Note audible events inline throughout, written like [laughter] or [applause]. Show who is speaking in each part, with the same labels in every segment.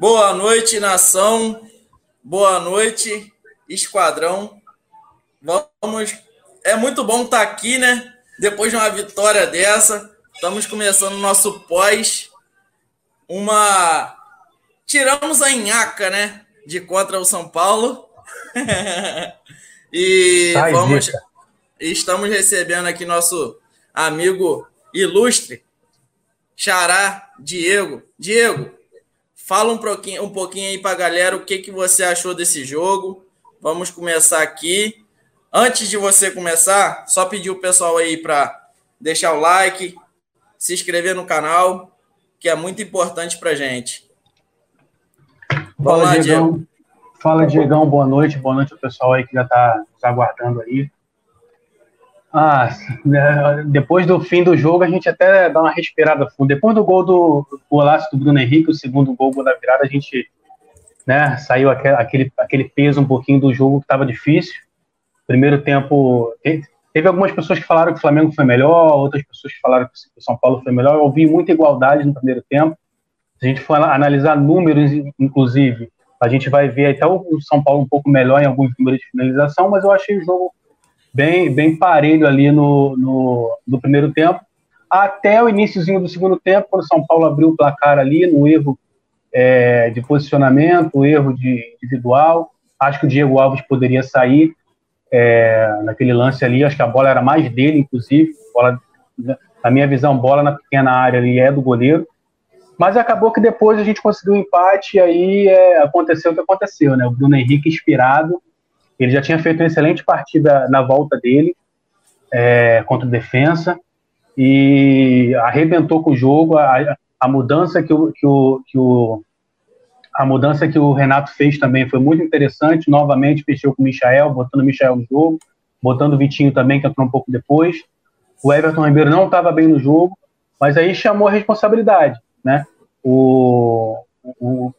Speaker 1: Boa noite, nação. Boa noite, esquadrão. Vamos. É muito bom estar aqui, né? Depois de uma vitória dessa, estamos começando o nosso pós. Uma. Tiramos a Inhaca, né? De contra o São Paulo. [laughs] e Sai vamos. Dica. Estamos recebendo aqui nosso amigo ilustre, Xará Diego. Diego, fala um pouquinho, um pouquinho aí para a galera o que, que você achou desse jogo. Vamos começar aqui. Antes de você começar, só pedir o pessoal aí para deixar o like, se inscrever no canal, que é muito importante para gente.
Speaker 2: Vamos Fala, lá, Diegão. Diego. Fala, Diegão. Boa noite. Boa noite ao pessoal aí que já está nos aguardando aí. Ah, [laughs] né, depois do fim do jogo, a gente até dá uma respirada fundo. Depois do gol do golaço do Bruno Henrique, o segundo gol, gol da virada, a gente né, saiu aquele, aquele peso um pouquinho do jogo que estava difícil. Primeiro tempo, teve algumas pessoas que falaram que o Flamengo foi melhor, outras pessoas que falaram que o São Paulo foi melhor. Eu ouvi muita igualdade no primeiro tempo. Se a gente for analisar números, inclusive, a gente vai ver até o São Paulo um pouco melhor em alguns números de finalização, mas eu achei o jogo bem, bem parelho ali no, no, no primeiro tempo, até o iníciozinho do segundo tempo, quando o São Paulo abriu o placar ali, no erro é, de posicionamento, erro de individual. Acho que o Diego Alves poderia sair é, naquele lance ali. Acho que a bola era mais dele, inclusive. Bola, na minha visão, bola na pequena área ali é do goleiro. Mas acabou que depois a gente conseguiu um empate e aí é, aconteceu o que aconteceu, né? O Bruno Henrique inspirado ele já tinha feito uma excelente partida na volta dele é, contra o Defensa e arrebentou com o jogo. A, a mudança que o, que, o, que o a mudança que o Renato fez também foi muito interessante. Novamente fechou com o Michael, botando o Michael no jogo, botando o Vitinho também, que entrou um pouco depois. O Everton Ribeiro não estava bem no jogo, mas aí chamou a responsabilidade, né? O, o,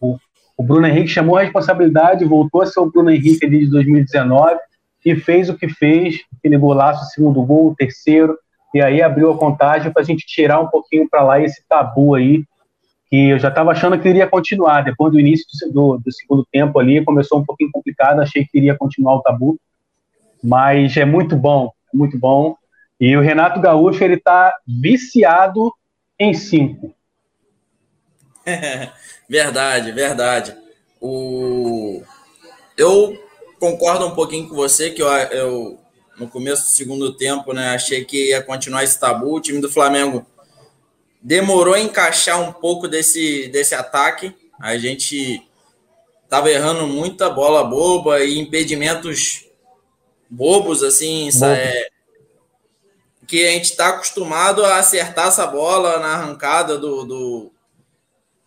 Speaker 2: o Bruno Henrique chamou a responsabilidade, voltou a ser o Bruno Henrique ali de 2019 e fez o que fez, aquele golaço, segundo gol, o terceiro, e aí abriu a contagem para a gente tirar um pouquinho para lá esse tabu aí, que eu já estava achando que iria continuar. Depois do início do, do, segundo tempo ali, começou um pouquinho complicado, achei que iria continuar o tabu, mas é muito bom, muito bom. E o Renato Gaúcho, ele está viciado em cinco. [laughs]
Speaker 1: Verdade, verdade. O... Eu concordo um pouquinho com você, que eu, eu no começo do segundo tempo, né, achei que ia continuar esse tabu. O time do Flamengo demorou a encaixar um pouco desse, desse ataque. A gente estava errando muita bola boba e impedimentos bobos, assim, é, que a gente está acostumado a acertar essa bola na arrancada do, do,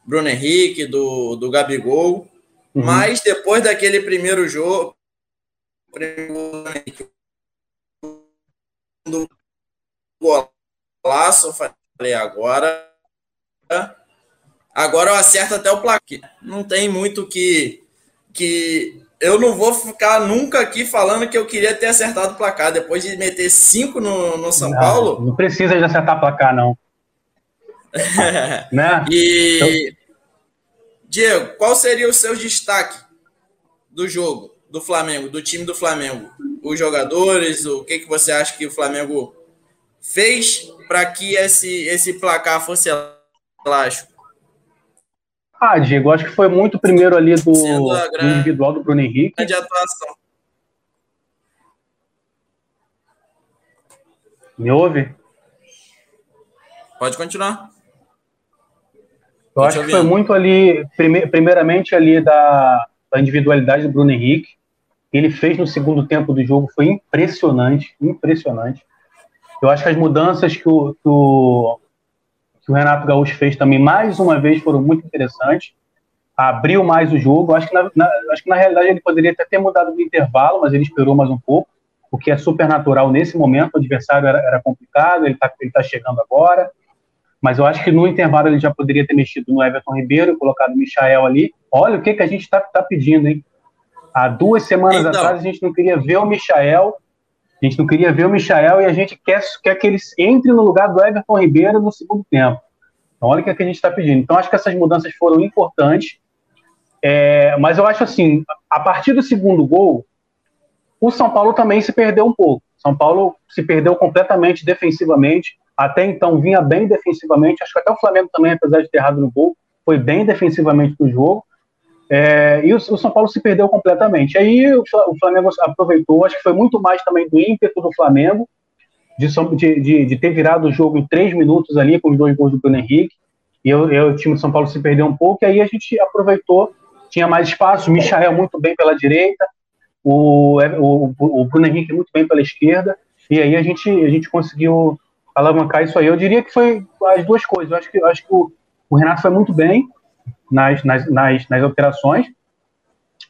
Speaker 1: Bruno Henrique, do, do Gabigol. Uhum. Mas depois daquele primeiro jogo, do golaço, falei, agora agora eu acerto até o placar. Não tem muito que que eu não vou ficar nunca aqui falando que eu queria ter acertado o placar depois de meter cinco no, no São
Speaker 2: não,
Speaker 1: Paulo.
Speaker 2: Não precisa de acertar placar não. [laughs]
Speaker 1: né? E então... Diego, qual seria o seu destaque do jogo do Flamengo, do time do Flamengo? Os jogadores, o que, que você acha que o Flamengo fez para que esse, esse placar fosse elástico?
Speaker 2: Ah, Diego, acho que foi muito primeiro ali do, do individual do Bruno Henrique.
Speaker 1: De atuação.
Speaker 2: Me ouve?
Speaker 1: Pode continuar.
Speaker 2: Eu acho que foi muito ali, primeiramente ali da, da, individualidade do Bruno Henrique. Ele fez no segundo tempo do jogo foi impressionante, impressionante. Eu acho que as mudanças que o, que o, que o Renato Gaúcho fez também, mais uma vez, foram muito interessantes. Abriu mais o jogo. Acho que na, na, acho que na realidade ele poderia até ter mudado no intervalo, mas ele esperou mais um pouco, o que é super natural nesse momento. O adversário era, era complicado, ele está ele tá chegando agora mas eu acho que no intervalo ele já poderia ter mexido no Everton Ribeiro, colocado o Michael ali. Olha o que, que a gente está tá pedindo, hein? Há duas semanas então. atrás a gente não queria ver o Michael, a gente não queria ver o Michael e a gente quer, quer que ele entre no lugar do Everton Ribeiro no segundo tempo. Então, olha o que, que a gente está pedindo. Então, acho que essas mudanças foram importantes. É, mas eu acho assim, a partir do segundo gol, o São Paulo também se perdeu um pouco. São Paulo se perdeu completamente defensivamente. Até então vinha bem defensivamente. Acho que até o Flamengo também, apesar de ter errado no gol, foi bem defensivamente no jogo. É, e o, o, São Paulo se perdeu completamente. Aí o, o, Flamengo aproveitou, acho que foi muito mais também do ímpeto do Flamengo, de, de, de, ter virado o jogo em três minutos ali, com os dois gols do Bruno Henrique. E eu, eu, o time do São Paulo se perdeu um pouco, e aí a gente aproveitou, tinha mais espaço, o Michael muito bem pela direita, o, o, o Bruno Henrique muito bem pela esquerda, e aí a gente, a gente conseguiu alavancar isso aí. Eu diria que foi as duas coisas. Eu acho que, acho que o, o Renato foi muito bem nas, nas, nas, nas operações,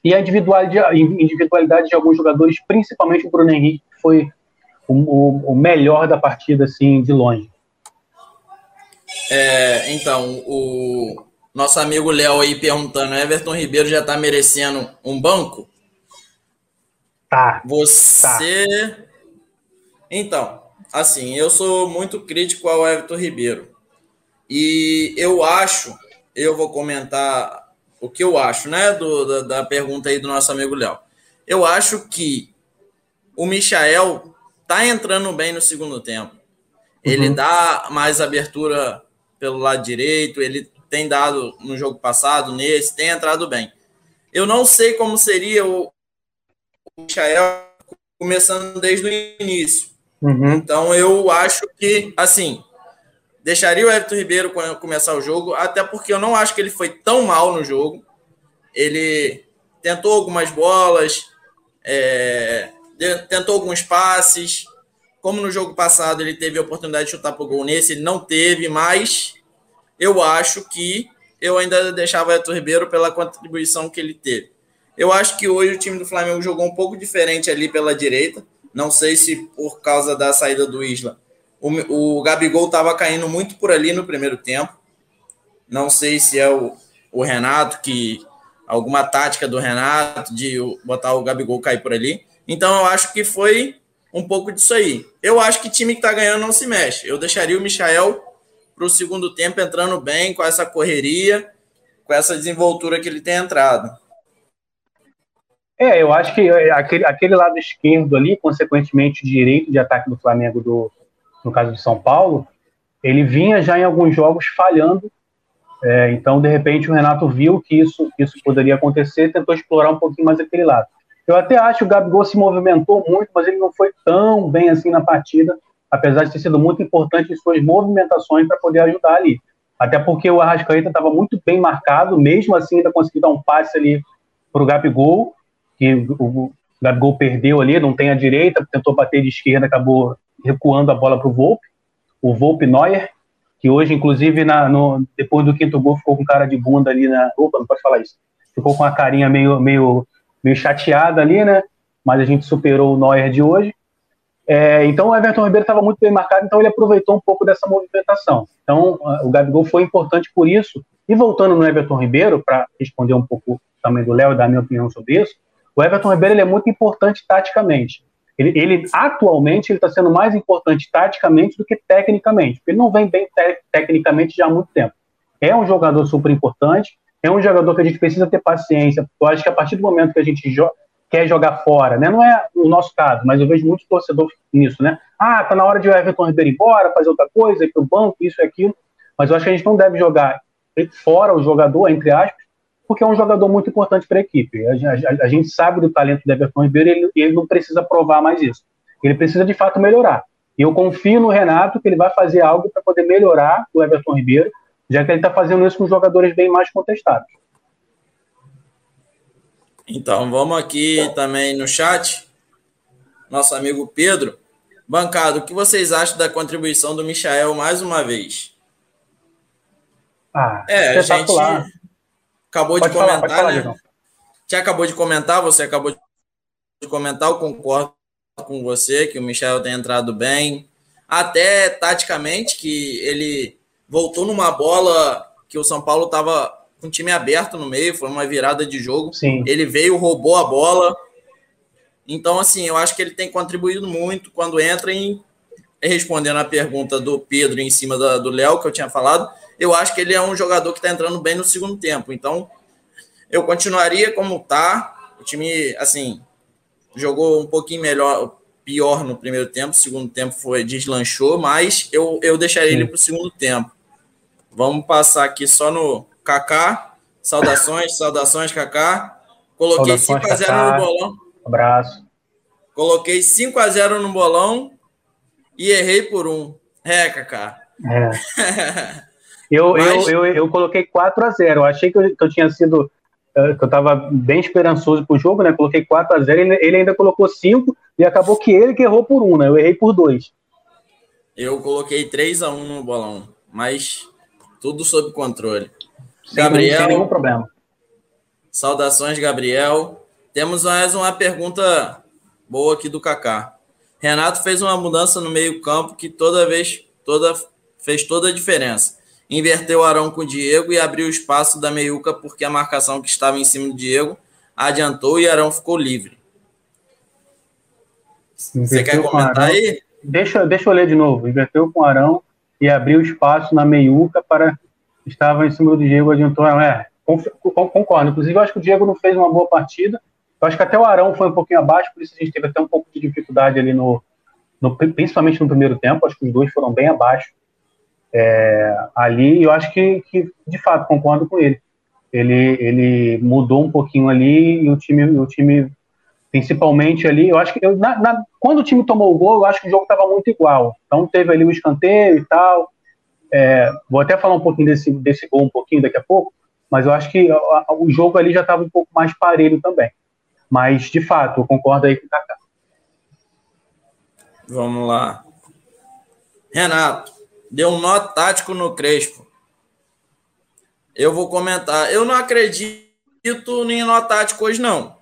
Speaker 2: e a individualidade, individualidade de alguns jogadores, principalmente o Bruno Henrique, que foi o, o, o melhor da partida, assim, de longe.
Speaker 1: É, então, o nosso amigo Léo aí perguntando: Everton Ribeiro já está merecendo um banco?
Speaker 2: Tá.
Speaker 1: Você. Tá. Então, assim, eu sou muito crítico ao Everton Ribeiro. E eu acho, eu vou comentar o que eu acho, né, do, da, da pergunta aí do nosso amigo Léo. Eu acho que o Michael tá entrando bem no segundo tempo. Ele uhum. dá mais abertura pelo lado direito, ele tem dado no jogo passado, nesse, tem entrado bem. Eu não sei como seria o, Michael começando desde o início. Uhum. Então eu acho que, assim, deixaria o Everton Ribeiro começar o jogo, até porque eu não acho que ele foi tão mal no jogo. Ele tentou algumas bolas, é, tentou alguns passes. Como no jogo passado ele teve a oportunidade de chutar para o gol nesse, ele não teve, mas eu acho que eu ainda deixava o Everton Ribeiro pela contribuição que ele teve. Eu acho que hoje o time do Flamengo jogou um pouco diferente ali pela direita. Não sei se por causa da saída do Isla. O, o Gabigol estava caindo muito por ali no primeiro tempo. Não sei se é o, o Renato que. Alguma tática do Renato de botar o Gabigol cair por ali. Então eu acho que foi um pouco disso aí. Eu acho que time que está ganhando não se mexe. Eu deixaria o Michael para o segundo tempo entrando bem com essa correria, com essa desenvoltura que ele tem entrado.
Speaker 2: É, eu acho que é, aquele, aquele lado esquerdo ali, consequentemente direito de ataque do Flamengo, do, no caso de São Paulo, ele vinha já em alguns jogos falhando. É, então, de repente, o Renato viu que isso, isso poderia acontecer tentou explorar um pouquinho mais aquele lado. Eu até acho que o Gabigol se movimentou muito, mas ele não foi tão bem assim na partida, apesar de ter sido muito importante em suas movimentações para poder ajudar ali. Até porque o Arrascaeta estava muito bem marcado, mesmo assim ainda conseguiu dar um passe ali para o Gabigol, que o Gabigol perdeu ali, não tem a direita, tentou bater de esquerda, acabou recuando a bola para o Volpe, o Volpe Neuer, que hoje, inclusive, na, no, depois do quinto gol, ficou com cara de bunda ali na. Opa, não pode falar isso. Ficou com a carinha meio, meio, meio chateada ali, né? Mas a gente superou o Neuer de hoje. É, então o Everton Ribeiro estava muito bem marcado, então ele aproveitou um pouco dessa movimentação. Então o Gabigol foi importante por isso. E voltando no Everton Ribeiro, para responder um pouco também do Léo e dar minha opinião sobre isso, o Everton Ribeiro ele é muito importante taticamente. Ele, ele atualmente ele está sendo mais importante taticamente do que tecnicamente, porque ele não vem bem te tecnicamente já há muito tempo. É um jogador super importante, é um jogador que a gente precisa ter paciência. Eu acho que a partir do momento que a gente jo quer jogar fora, né? Não é o nosso caso, mas eu vejo muito torcedor nisso, né? Ah, tá na hora de o Everton Ribeiro ir embora, fazer outra coisa, ir pro banco, isso e aquilo. Mas eu acho que a gente não deve jogar fora o jogador, entre aspas, porque é um jogador muito importante para a equipe. A, gente sabe do talento do Everton Ribeiro e ele, ele não precisa provar mais isso. Ele precisa de fato melhorar. E eu confio no Renato que ele vai fazer algo para poder melhorar o Everton Ribeiro, já que ele está fazendo isso com jogadores bem mais contestados.
Speaker 1: Então, vamos aqui também no chat. Nosso amigo Pedro. Bancado, o que vocês acham da contribuição do Michael mais uma vez?
Speaker 2: Ah, é, a gente
Speaker 1: acabou pode de falar, comentar, falar, né? Já acabou de comentar, você acabou de comentar, eu concordo com você que o Michel tem entrado bem, até taticamente que ele voltou numa bola que o São Paulo estava com o time aberto no meio, foi uma virada de jogo.
Speaker 2: Sim.
Speaker 1: Ele veio, roubou a bola. Então, assim, eu acho que ele tem contribuído muito quando entra em respondendo a pergunta do Pedro em cima do Léo, que eu tinha falado, eu acho que ele é um jogador que está entrando bem no segundo tempo. Então, Eu continuaria como tá. O time, assim, jogou um pouquinho melhor, pior no primeiro tempo. O segundo tempo foi deslanchou, mas eu, eu deixaria Sim. ele para o segundo tempo. Vamos passar aqui só no Kaká. Saudações, [laughs] saudações, Kaká. Coloquei 5x0 no bolão.
Speaker 2: Abraço.
Speaker 1: Coloquei 5x0 no bolão e errei por um. É, Kaká.
Speaker 2: É. [laughs] eu, Mas... eu, eu, eu coloquei 4x0. Eu achei que eu, que eu tinha sido. Eh, que eu estava bem esperançoso pro jogo, né? Coloquei 4x0, ele, ele ainda colocou 5 e acabou que ele que errou por 1, né? Eu errei por 2.
Speaker 1: Eu coloquei 3x1 no bolão, mas tudo sob controle. Sim, Gabriel. Sem
Speaker 2: nenhum problema.
Speaker 1: Saudações, Gabriel. Temos mais uma pergunta boa aqui do Kaká. Renato fez uma mudança no meio-campo que toda vez toda, fez toda a diferença. Inverteu o Arão com o Diego e abriu o espaço da meiuca porque a marcação que estava em cima do Diego adiantou e Arão ficou livre.
Speaker 2: Inverteu Você quer comentar aí? Deixa, deixa eu ler de novo. Inverteu com o Arão e abriu espaço na meiuca para estava em cima do Diego, adiantou. É, concordo. Inclusive, eu acho que o Diego não fez uma boa partida. Eu acho que até o Arão foi um pouquinho abaixo, por isso a gente teve até um pouco de dificuldade ali no, no principalmente no primeiro tempo. Acho que os dois foram bem abaixo. É, ali, eu acho que, que, de fato, concordo com ele. Ele, ele mudou um pouquinho ali e o time, o time principalmente ali, eu acho que eu, na, na, quando o time tomou o gol, eu acho que o jogo estava muito igual. Então teve ali o escanteio e tal. É, vou até falar um pouquinho desse, desse gol um pouquinho daqui a pouco, mas eu acho que o jogo ali já estava um pouco mais parelho também. Mas, de fato, eu concordo aí com o Kaká.
Speaker 1: Vamos lá. Renato, deu um nó tático no Crespo. Eu vou comentar. Eu não acredito em nó tático hoje, não.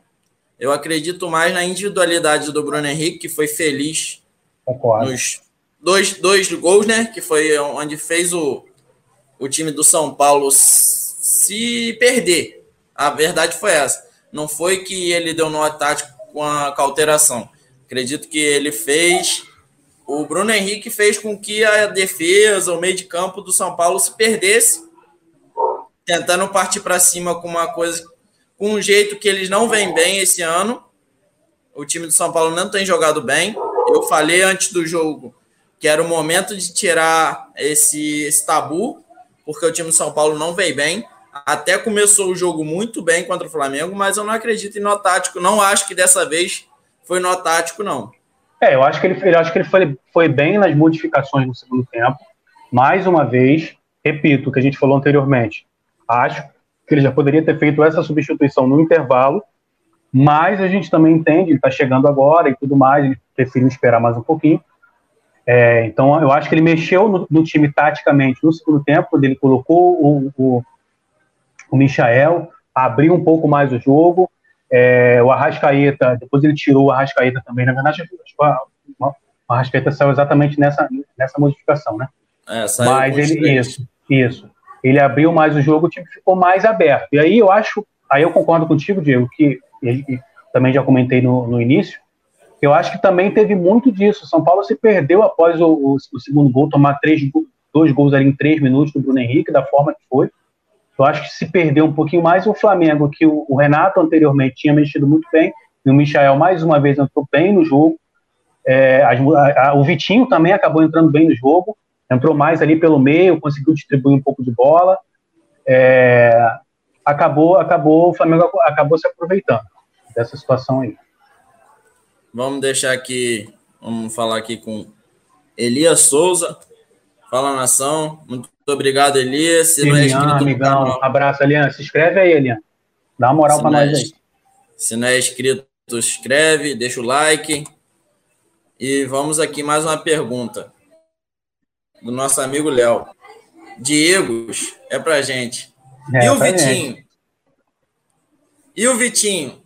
Speaker 1: Eu acredito mais na individualidade do Bruno Henrique, que foi feliz
Speaker 2: Concordo.
Speaker 1: nos dois, dois gols, né? Que foi onde fez o, o time do São Paulo se perder. A verdade foi essa. Não foi que ele deu nó tático com a, com a alteração. Acredito que ele fez. O Bruno Henrique fez com que a defesa, o meio de campo do São Paulo se perdesse, tentando partir para cima com uma coisa, com um jeito que eles não vêm bem esse ano. O time do São Paulo não tem jogado bem. Eu falei antes do jogo que era o momento de tirar esse, esse tabu, porque o time do São Paulo não veio bem. Até começou o jogo muito bem contra o Flamengo, mas eu não acredito em nó tático. Não acho que dessa vez foi nó tático, não.
Speaker 2: É, eu acho que ele, eu acho que ele foi, foi bem nas modificações no segundo tempo. Mais uma vez, repito o que a gente falou anteriormente. Acho que ele já poderia ter feito essa substituição no intervalo, mas a gente também entende, ele está chegando agora e tudo mais, ele preferiu esperar mais um pouquinho. É, então, eu acho que ele mexeu no, no, time taticamente no segundo tempo, quando ele colocou o, o, o Michael, abriu um pouco mais o jogo. É, o Arrascaeta, depois ele tirou o Arrascaeta também. Na verdade, o Arrascaeta saiu exatamente nessa, nessa modificação, né? É, Mas ele, isso, isso. Ele abriu mais o jogo, o time ficou mais aberto. E aí eu acho, aí eu concordo contigo, Diego, que ele, também já comentei no, no início, eu acho que também teve muito disso. São Paulo se perdeu após o, o, o segundo gol, tomar três, dois gols ali em três minutos do Bruno Henrique, da forma que foi. Eu acho que se perdeu um pouquinho mais o Flamengo, que o, o Renato anteriormente tinha mexido muito bem, e o Michael mais uma vez entrou bem no jogo. É, a, a, o Vitinho também acabou entrando bem no jogo, entrou mais ali pelo meio, conseguiu distribuir um pouco de bola. É, acabou, acabou, o Flamengo acabou se aproveitando dessa situação aí.
Speaker 1: Vamos deixar aqui, vamos falar aqui com Elias Souza. Fala nação. Muito obrigado, Elias.
Speaker 2: Se Elian, não é inscrito amigão, canal, abraço, Elian. Se inscreve aí, Elian. Dá uma moral para nós é, aí.
Speaker 1: Se não é inscrito, inscreve, deixa o like. E vamos aqui mais uma pergunta do nosso amigo Léo. Diegos é pra gente. É, e o Vitinho? Gente. E o Vitinho?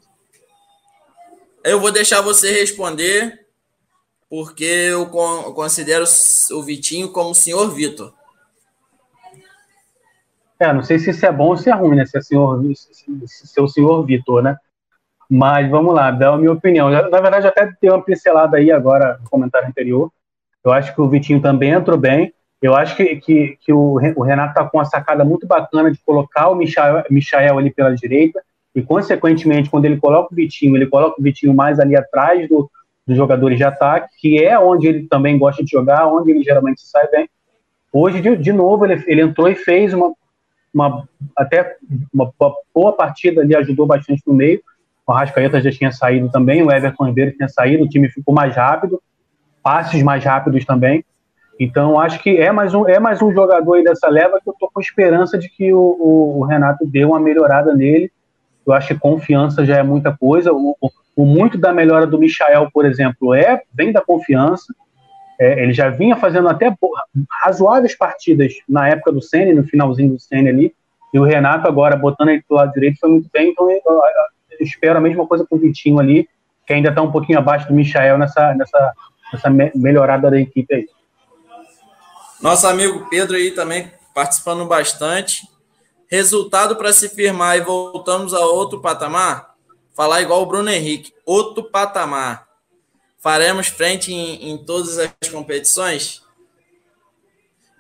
Speaker 1: Eu vou deixar você responder, porque eu considero o Vitinho como o senhor Vitor.
Speaker 2: É, não sei se isso é bom ou se é ruim, né? Se é, senhor, se é o senhor Vitor, né? Mas vamos lá, dá a minha opinião. Na verdade, até dei uma pincelada aí agora no comentário anterior. Eu acho que o Vitinho também entrou bem. Eu acho que, que, que o, Renato está com uma sacada muito bacana de colocar o Michael, Michael ali pela direita e, consequentemente, quando ele coloca o Vitinho, ele coloca o Vitinho mais ali atrás do, dos jogadores de ataque, que é onde ele também gosta de jogar, onde ele geralmente sai bem. Hoje, de, de novo, ele, ele entrou e fez uma, uma até uma, boa partida ali, ajudou bastante no meio. O Arrascaeta já tinha saído também, o Everton Ribeiro tinha saído, o time ficou mais rápido, passes mais rápidos também. Então, acho que é mais um, é mais um jogador aí dessa leva que eu tô com esperança de que o, o, o Renato dê uma melhorada nele. Eu acho que confiança já é muita coisa. O, o, o muito da melhora do Michael, por exemplo, é vem da confiança. É, ele já vinha fazendo até razoáveis partidas na época do Senna, no finalzinho do Senna ali. E o Renato agora, botando ele do lado direito, foi muito bem. Então, eu, eu, eu espero a mesma coisa com o Vitinho ali, que ainda está um pouquinho abaixo do Michael nessa, nessa, nessa melhorada da equipe aí.
Speaker 1: Nosso amigo Pedro aí também participando bastante. Resultado para se firmar e voltamos a outro patamar? Falar igual o Bruno Henrique, outro patamar. Faremos frente em, em todas as competições?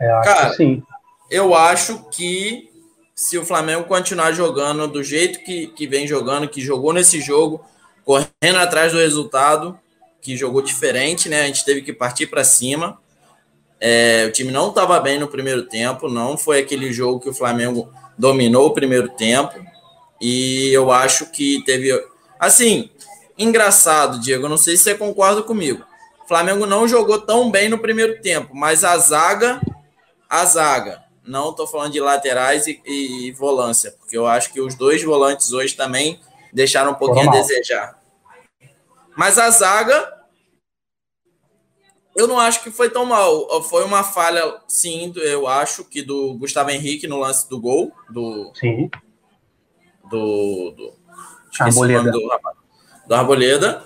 Speaker 2: É, acho Cara, sim.
Speaker 1: Eu acho que se o Flamengo continuar jogando do jeito que, que vem jogando, que jogou nesse jogo, correndo atrás do resultado, que jogou diferente, né? A gente teve que partir para cima. É, o time não estava bem no primeiro tempo, não foi aquele jogo que o Flamengo dominou o primeiro tempo. E eu acho que teve. Assim, engraçado, Diego, não sei se você concorda comigo. O Flamengo não jogou tão bem no primeiro tempo, mas a zaga, a zaga, não estou falando de laterais e, e, volância, porque eu acho que os dois volantes hoje também deixaram um pouquinho a desejar. Mas a zaga eu não acho que foi tão mal. Foi uma falha, sim, eu acho, que do Gustavo Henrique no lance do gol. Do,
Speaker 2: sim.
Speaker 1: Do. do Arboleda. Do, do Arboleda.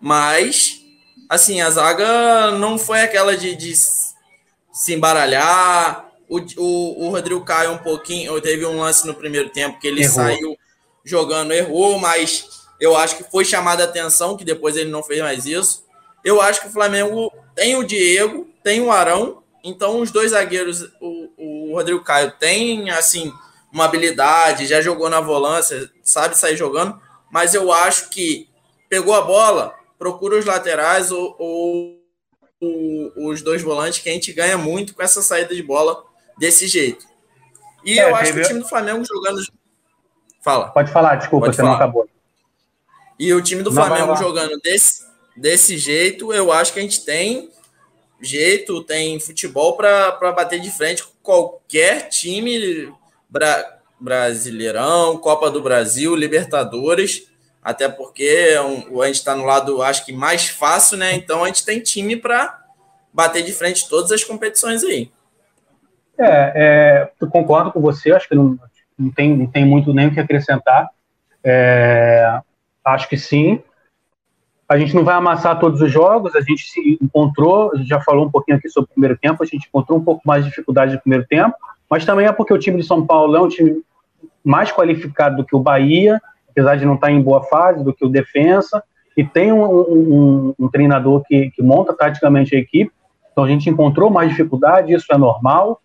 Speaker 1: Mas, assim, a zaga não foi aquela de, de se embaralhar. O, o, o Rodrigo Caio um pouquinho. Teve um lance no primeiro tempo que ele errou. saiu jogando, errou, mas eu acho que foi chamada a atenção, que depois ele não fez mais isso. Eu acho que o Flamengo tem o Diego, tem o Arão, então os dois zagueiros, o, o Rodrigo Caio tem, assim, uma habilidade, já jogou na volância, sabe sair jogando, mas eu acho que pegou a bola, procura os laterais ou, ou, ou os dois volantes, que a gente ganha muito com essa saída de bola desse jeito. E é, eu acho que o time do Flamengo jogando. Fala.
Speaker 2: Pode falar, desculpa, Pode você falar. não acabou.
Speaker 1: E o time do não, Flamengo jogando desse, desse jeito, eu acho que a gente tem jeito, tem futebol para bater de frente com qualquer time bra brasileirão, Copa do Brasil, Libertadores, até porque é a gente está no lado, acho que mais fácil, né? Então a gente tem time para bater de frente todas as competições aí.
Speaker 2: É, é, concordo com você, acho que não, não, tem, não tem muito nem o que acrescentar. É, acho que sim. A gente não vai amassar todos os jogos, a gente se encontrou, a gente já falou um pouquinho aqui sobre o primeiro tempo, a gente encontrou um pouco mais de dificuldade no primeiro tempo, mas também é porque o time de São Paulo é um time mais qualificado do que o Bahia, apesar de não estar em boa fase, do que o Defensa, e tem um, um, um treinador que, que, monta taticamente a equipe, então a gente encontrou mais dificuldade, isso é normal,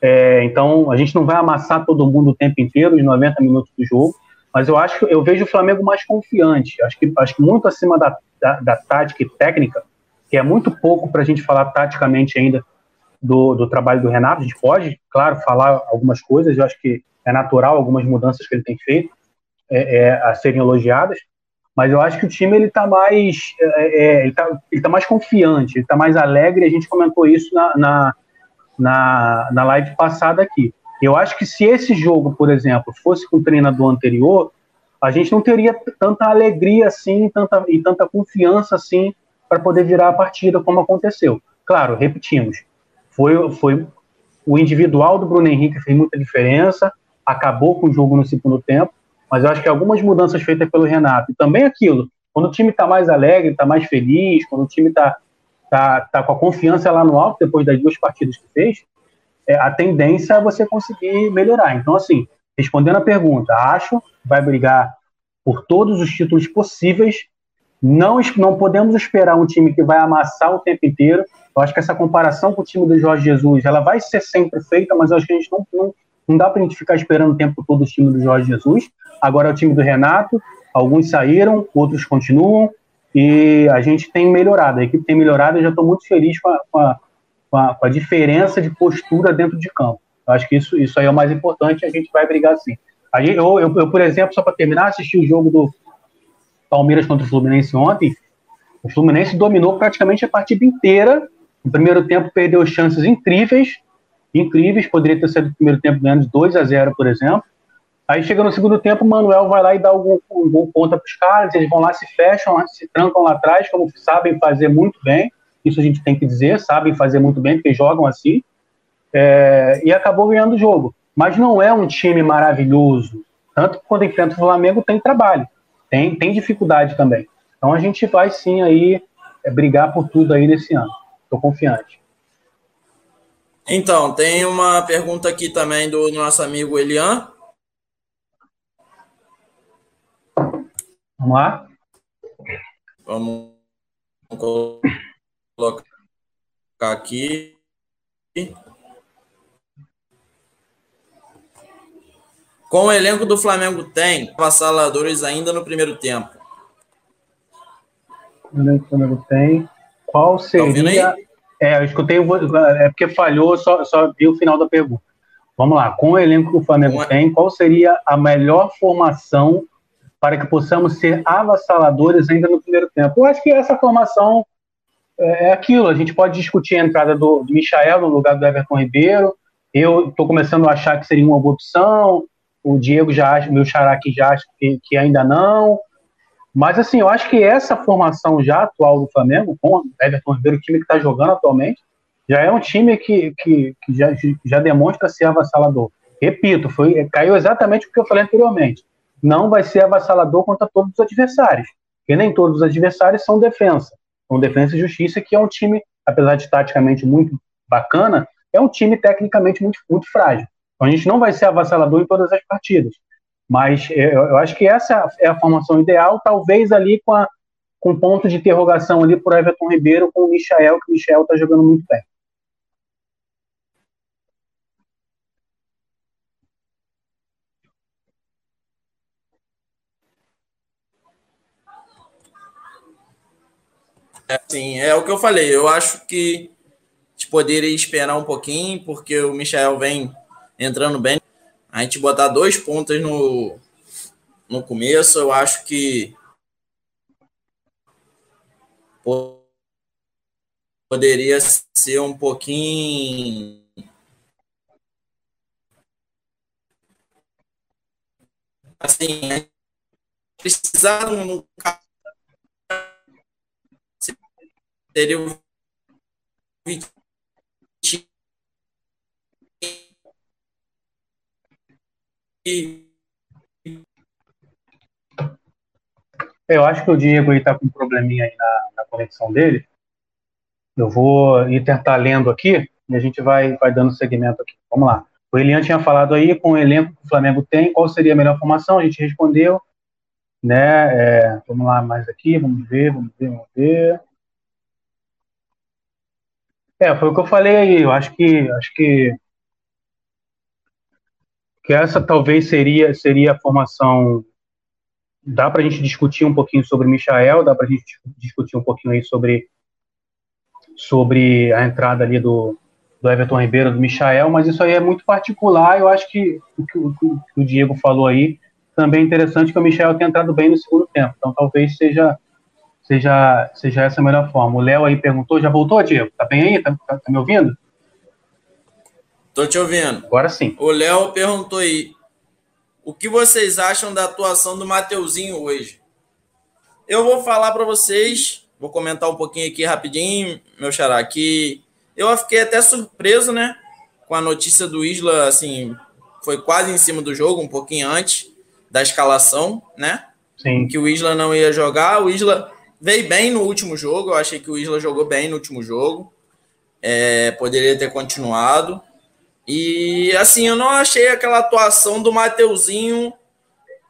Speaker 2: é, então a gente não vai amassar todo mundo o tempo inteiro, os 90 minutos do jogo, mas eu acho que eu vejo o Flamengo mais confiante. Acho que, acho que muito acima da, da, da tática e técnica, que é muito pouco para a gente falar taticamente ainda do, do trabalho do Renato. A gente pode, claro, falar algumas coisas, eu acho que é natural algumas mudanças que ele tem feito é, é, a serem elogiadas, mas eu acho que o time ele está mais é, é, ele tá, ele tá mais confiante, ele está mais alegre. A gente comentou isso na, na, na, na live passada aqui. Eu acho que se esse jogo, por exemplo, fosse com o treinador anterior, a gente não teria tanta alegria assim tanta, e tanta confiança assim para poder virar a partida como aconteceu. Claro, repetimos, foi, foi o individual do Bruno Henrique fez muita diferença, acabou com o jogo no segundo tempo, mas eu acho que algumas mudanças feitas pelo Renato, e também aquilo, quando o time está mais alegre, está mais feliz, quando o time está tá, tá com a confiança lá no alto, depois das duas partidas que fez, é, a tendência é você conseguir melhorar. Então, assim, respondendo a pergunta, acho que vai brigar por todos os títulos possíveis. Não, não podemos esperar um time que vai amassar o tempo inteiro. Eu acho que essa comparação com o time do Jorge Jesus, ela vai ser sempre feita, mas eu acho que a gente não, não, não dá para a gente ficar esperando o tempo todo o time do Jorge Jesus. Agora é o time do Renato. Alguns saíram, outros continuam, e a gente tem melhorado. A equipe tem melhorado e já estou muito feliz com a, com, a, com, a, com a, diferença de postura dentro de campo. Eu acho que isso, isso aí é o mais importante a gente vai brigar sim. Aí eu, eu, eu, por exemplo, só para terminar, assisti o jogo do Palmeiras contra o Fluminense ontem. O Fluminense dominou praticamente a partida inteira. No primeiro tempo perdeu chances incríveis, incríveis. Poderia ter sido no primeiro tempo ganhando de 2 a 0, por exemplo. Aí chega no segundo tempo, o Manuel vai lá e dá algum, um bom ponta para os caras, eles vão lá, se fecham, se trancam lá atrás, como sabem fazer muito bem. Isso a gente tem que dizer, sabem fazer muito bem, porque jogam assim. É, e acabou ganhando o jogo. Mas não é um time maravilhoso. Tanto que quando enfrenta o Flamengo tem trabalho, tem, tem dificuldade também. Então a gente vai sim aí é, brigar por tudo aí nesse ano. Estou confiante.
Speaker 1: Então, tem uma pergunta aqui também do nosso amigo Elian.
Speaker 2: Vamos lá?
Speaker 1: Vamos colocar aqui. Com o elenco do Flamengo tem avassaladores ainda no primeiro tempo.
Speaker 2: O elenco do Flamengo tem. Qual tá seria. Tá é, eu escutei, é porque falhou, só, só vi o final da pergunta. Vamos lá, com o elenco que o Flamengo tem, qual seria a melhor formação para que possamos ser avassaladores ainda no primeiro tempo. Eu acho que essa formação é, é aquilo. A gente pode discutir a entrada do, do Michael no lugar do Everton Ribeiro. Eu estou começando a achar que seria uma boa opção. O Diego já acha, meu xará aqui já acha que, que ainda não. Mas, assim, eu acho que essa formação já atual do Flamengo, com o Everton Ribeiro, o time que está jogando atualmente, já é um time que, que, que já, já demonstra ser avassalador. Repito, foi, caiu exatamente o que eu falei anteriormente não vai ser avassalador contra todos os adversários, porque nem todos os adversários são defesa. São defesa e justiça, que é um time, apesar de taticamente muito bacana, é um time tecnicamente muito, muito frágil. Então a gente não vai ser avassalador em todas as partidas. Mas é, eu, eu acho que essa é a formação ideal, talvez ali com, a, com ponto de interrogação ali por Everton Ribeiro com o Michael, que o Michael está jogando muito bem.
Speaker 1: É, assim, é o que eu falei. Eu acho que a gente poderia esperar um pouquinho, porque o Michel vem entrando bem. A gente botar dois pontos no, no começo, eu acho que poderia ser um pouquinho. Assim, precisar um o
Speaker 2: eu acho que o Diego está com um probleminha aí na, na, conexão dele. Eu vou ir tentar lendo aqui e a gente vai, vai dando segmento aqui. Vamos lá. O Elian tinha falado aí com o elenco que o Flamengo tem, qual seria a melhor formação? A gente respondeu, né? É, vamos lá mais aqui, vamos ver, vamos ver, vamos ver. É, foi o que eu falei aí. Eu acho que acho que que essa talvez seria seria a formação. Dá para a gente discutir um pouquinho sobre Michael, dá para a gente discutir um pouquinho aí sobre sobre a entrada ali do, do Everton Ribeiro, do Michael, mas isso aí é muito particular. Eu acho que o que o, que o Diego falou aí também é interessante que o Michael tenha entrado bem no segundo tempo. Então talvez seja seja, seja essa a melhor forma. O Léo aí perguntou, já voltou, Diego? Tá bem aí? Tá, tá, tá me ouvindo?
Speaker 1: Tô te ouvindo.
Speaker 2: Agora sim.
Speaker 1: O Léo perguntou aí, o que vocês acham da atuação do Mateuzinho hoje? Eu vou falar para vocês, vou comentar um pouquinho aqui rapidinho, meu xará, que eu fiquei até surpreso, né, com a notícia do Isla, assim, foi quase em cima do jogo, um pouquinho antes da escalação, né?
Speaker 2: Sim.
Speaker 1: Que o Isla não ia jogar. O Isla veio bem no último jogo. Eu achei que o Isla jogou bem no último jogo. É, poderia ter continuado. E assim, eu não achei aquela atuação do Mateuzinho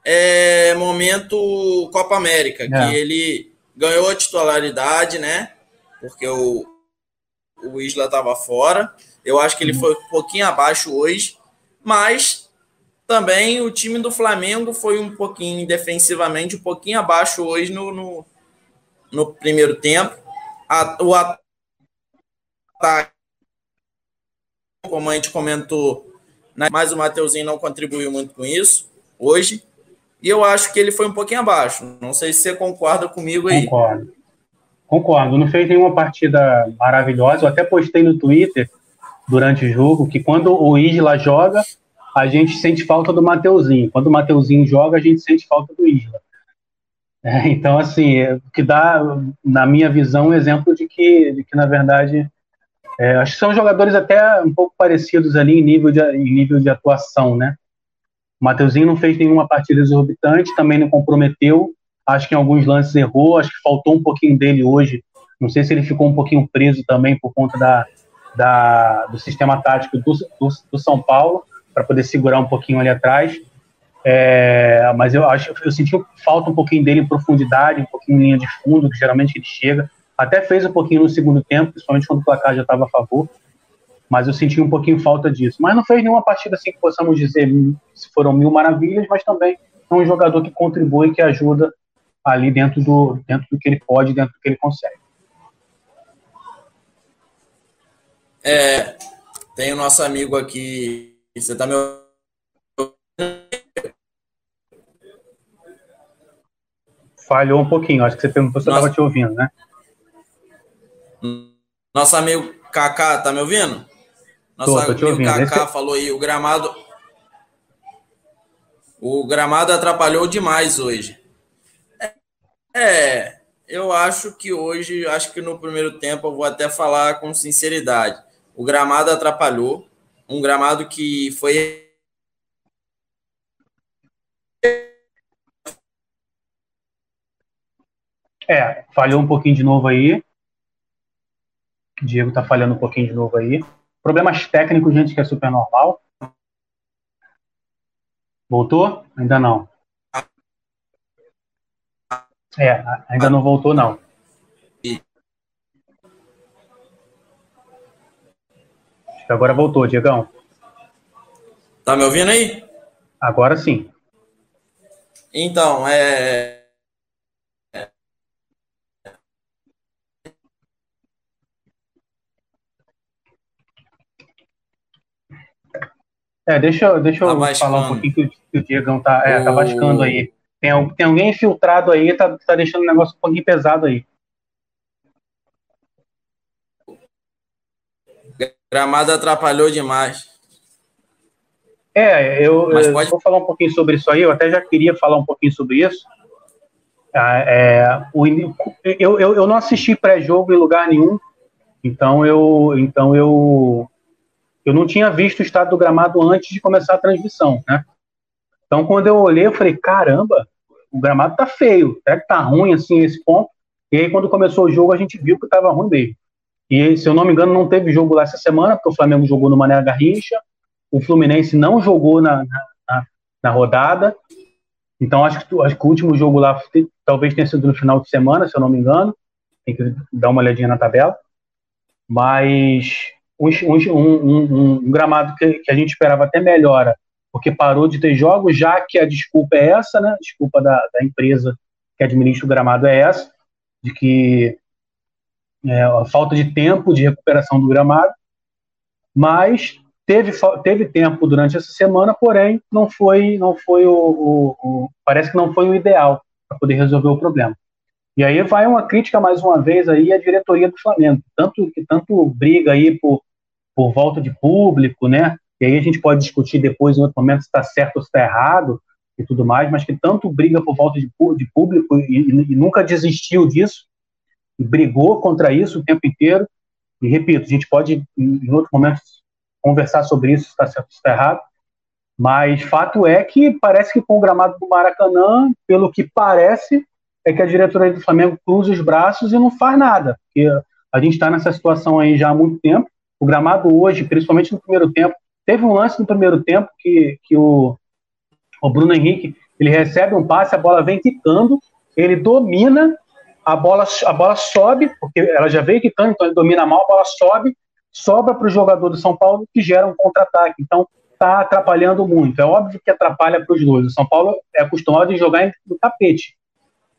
Speaker 1: é, momento Copa América, é. que ele ganhou a titularidade, né? Porque o, o Isla estava fora. Eu acho que ele uhum. foi um pouquinho abaixo hoje, mas também o time do Flamengo foi um pouquinho defensivamente, um pouquinho abaixo hoje no, no, no primeiro tempo. A, o ataque, como a gente comentou, né, mas o Mateuzinho não contribuiu muito com isso hoje. E eu acho que ele foi um pouquinho abaixo. Não sei se você concorda comigo aí.
Speaker 2: Concordo. Concordo. Não fez nenhuma partida maravilhosa. Eu até postei no Twitter durante o jogo que quando o Isla joga, a gente sente falta do Mateuzinho. Quando o Mateuzinho joga, a gente sente falta do Isla. É, [laughs] então, assim, é, que dá, na minha visão, um exemplo de que, de que na verdade, é, acho que são jogadores até um pouco parecidos ali em nível de, em nível de atuação, né? O Mateuzinho não fez nenhuma partida exorbitante, também não comprometeu. Acho que em alguns lances errou, acho que faltou um pouquinho dele hoje. Não sei se ele ficou um pouquinho preso também por conta da, da do sistema tático do, do, do São Paulo para poder segurar um pouquinho ali atrás. É, mas eu acho eu senti falta um pouquinho dele em profundidade, um pouquinho em linha de fundo, que geralmente ele chega. Até fez um pouquinho no segundo tempo, principalmente quando o placar já estava a favor. Mas eu senti um pouquinho falta disso. Mas não fez nenhuma partida assim que possamos dizer se foram mil maravilhas, mas também é um jogador que contribui, que ajuda ali dentro do, dentro do que ele pode, dentro do que ele consegue.
Speaker 1: É, tem o nosso amigo aqui você tá me
Speaker 2: Falhou um pouquinho, acho que você perguntou se eu estava te ouvindo, né?
Speaker 1: Nosso amigo Kaká, tá me ouvindo? Nosso tô, tô amigo ouvindo. Kaká Esse... falou aí, o gramado. O gramado atrapalhou demais hoje. É, eu acho que hoje, acho que no primeiro tempo, eu vou até falar com sinceridade. O gramado atrapalhou um gramado que foi
Speaker 2: É, falhou um pouquinho de novo aí. O Diego tá falhando um pouquinho de novo aí. Problemas técnicos, gente, que é super normal. Voltou? Ainda não. É, ainda não voltou, não. Agora voltou, Diegão.
Speaker 1: Tá me ouvindo aí?
Speaker 2: Agora sim.
Speaker 1: Então, é.
Speaker 2: É, deixa, eu, deixa eu tá falar um pouquinho que o, que o Diegão tá, é, tá vascando aí. Tem, tem alguém infiltrado aí, tá, tá deixando o negócio um pouquinho pesado aí.
Speaker 1: Gramado atrapalhou demais.
Speaker 2: É, eu, eu pode... vou falar um pouquinho sobre isso aí. Eu até já queria falar um pouquinho sobre isso. Ah, é, o, eu, eu, eu não assisti pré-jogo em lugar nenhum, então eu, então eu, eu não tinha visto o estado do gramado antes de começar a transmissão, né? Então quando eu olhei, eu falei, caramba, o gramado tá feio, é que tá ruim assim esse ponto. E aí quando começou o jogo a gente viu que estava ruim mesmo. E, se eu não me engano, não teve jogo lá essa semana, porque o Flamengo jogou no Mané Garrincha, o Fluminense não jogou na, na, na rodada. Então, acho que, acho que o último jogo lá talvez tenha sido no final de semana, se eu não me engano. Tem que dar uma olhadinha na tabela. Mas um, um, um, gramado que, que, a gente esperava até melhora, porque parou de ter jogos, já que a desculpa é essa, né? A desculpa da, da empresa que administra o gramado é essa, de que é, a falta de tempo de recuperação do gramado, mas teve, teve tempo durante essa semana, porém não foi não foi o, o, o parece que não foi o ideal para poder resolver o problema. E aí vai uma crítica mais uma vez aí à diretoria do Flamengo, tanto que tanto briga aí por, por volta de público, né? E aí a gente pode discutir depois em outro momento se está certo ou se está errado e tudo mais, mas que tanto briga por volta de, de público e, e, e nunca desistiu disso, brigou contra isso o tempo inteiro. E repito, a gente pode, em outro momento, conversar sobre isso, se está certo ou se está errado. Mas fato é que parece que com o gramado do Maracanã, pelo que parece, é que a diretoria do Flamengo cruza os braços e não faz nada. Porque a gente está nessa situação aí já há muito tempo. O gramado hoje, principalmente no primeiro tempo, teve um lance no primeiro tempo que, que o, o Bruno Henrique ele recebe um passe, a bola vem quicando, ele domina a bola, a bola sobe, porque ela já veio quicando, então ele domina mal, a bola sobe, sobra para o jogador do São Paulo que gera um contra-ataque. Então, está atrapalhando muito. É óbvio que atrapalha para os dois. O São Paulo é acostumado a jogar no tapete.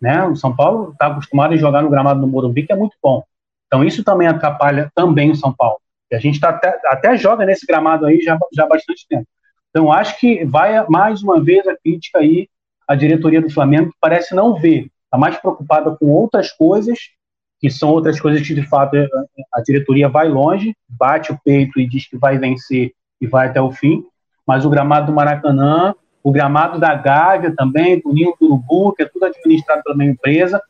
Speaker 2: Né? O São Paulo está acostumado a jogar no gramado do Morumbi, que é muito bom. Então isso também atrapalha também o São Paulo. E a gente tá até, até joga nesse gramado aí já, já há bastante tempo. Então acho que vai mais uma vez a crítica aí à diretoria do Flamengo, que parece não ver, está mais preocupada com outras coisas, que são outras coisas que de fato a diretoria vai longe, bate o peito e diz que vai vencer e vai até o fim, mas o gramado do Maracanã, o gramado da Gávea também, do Ninho do Urubu, que é tudo administrado pela mesma empresa,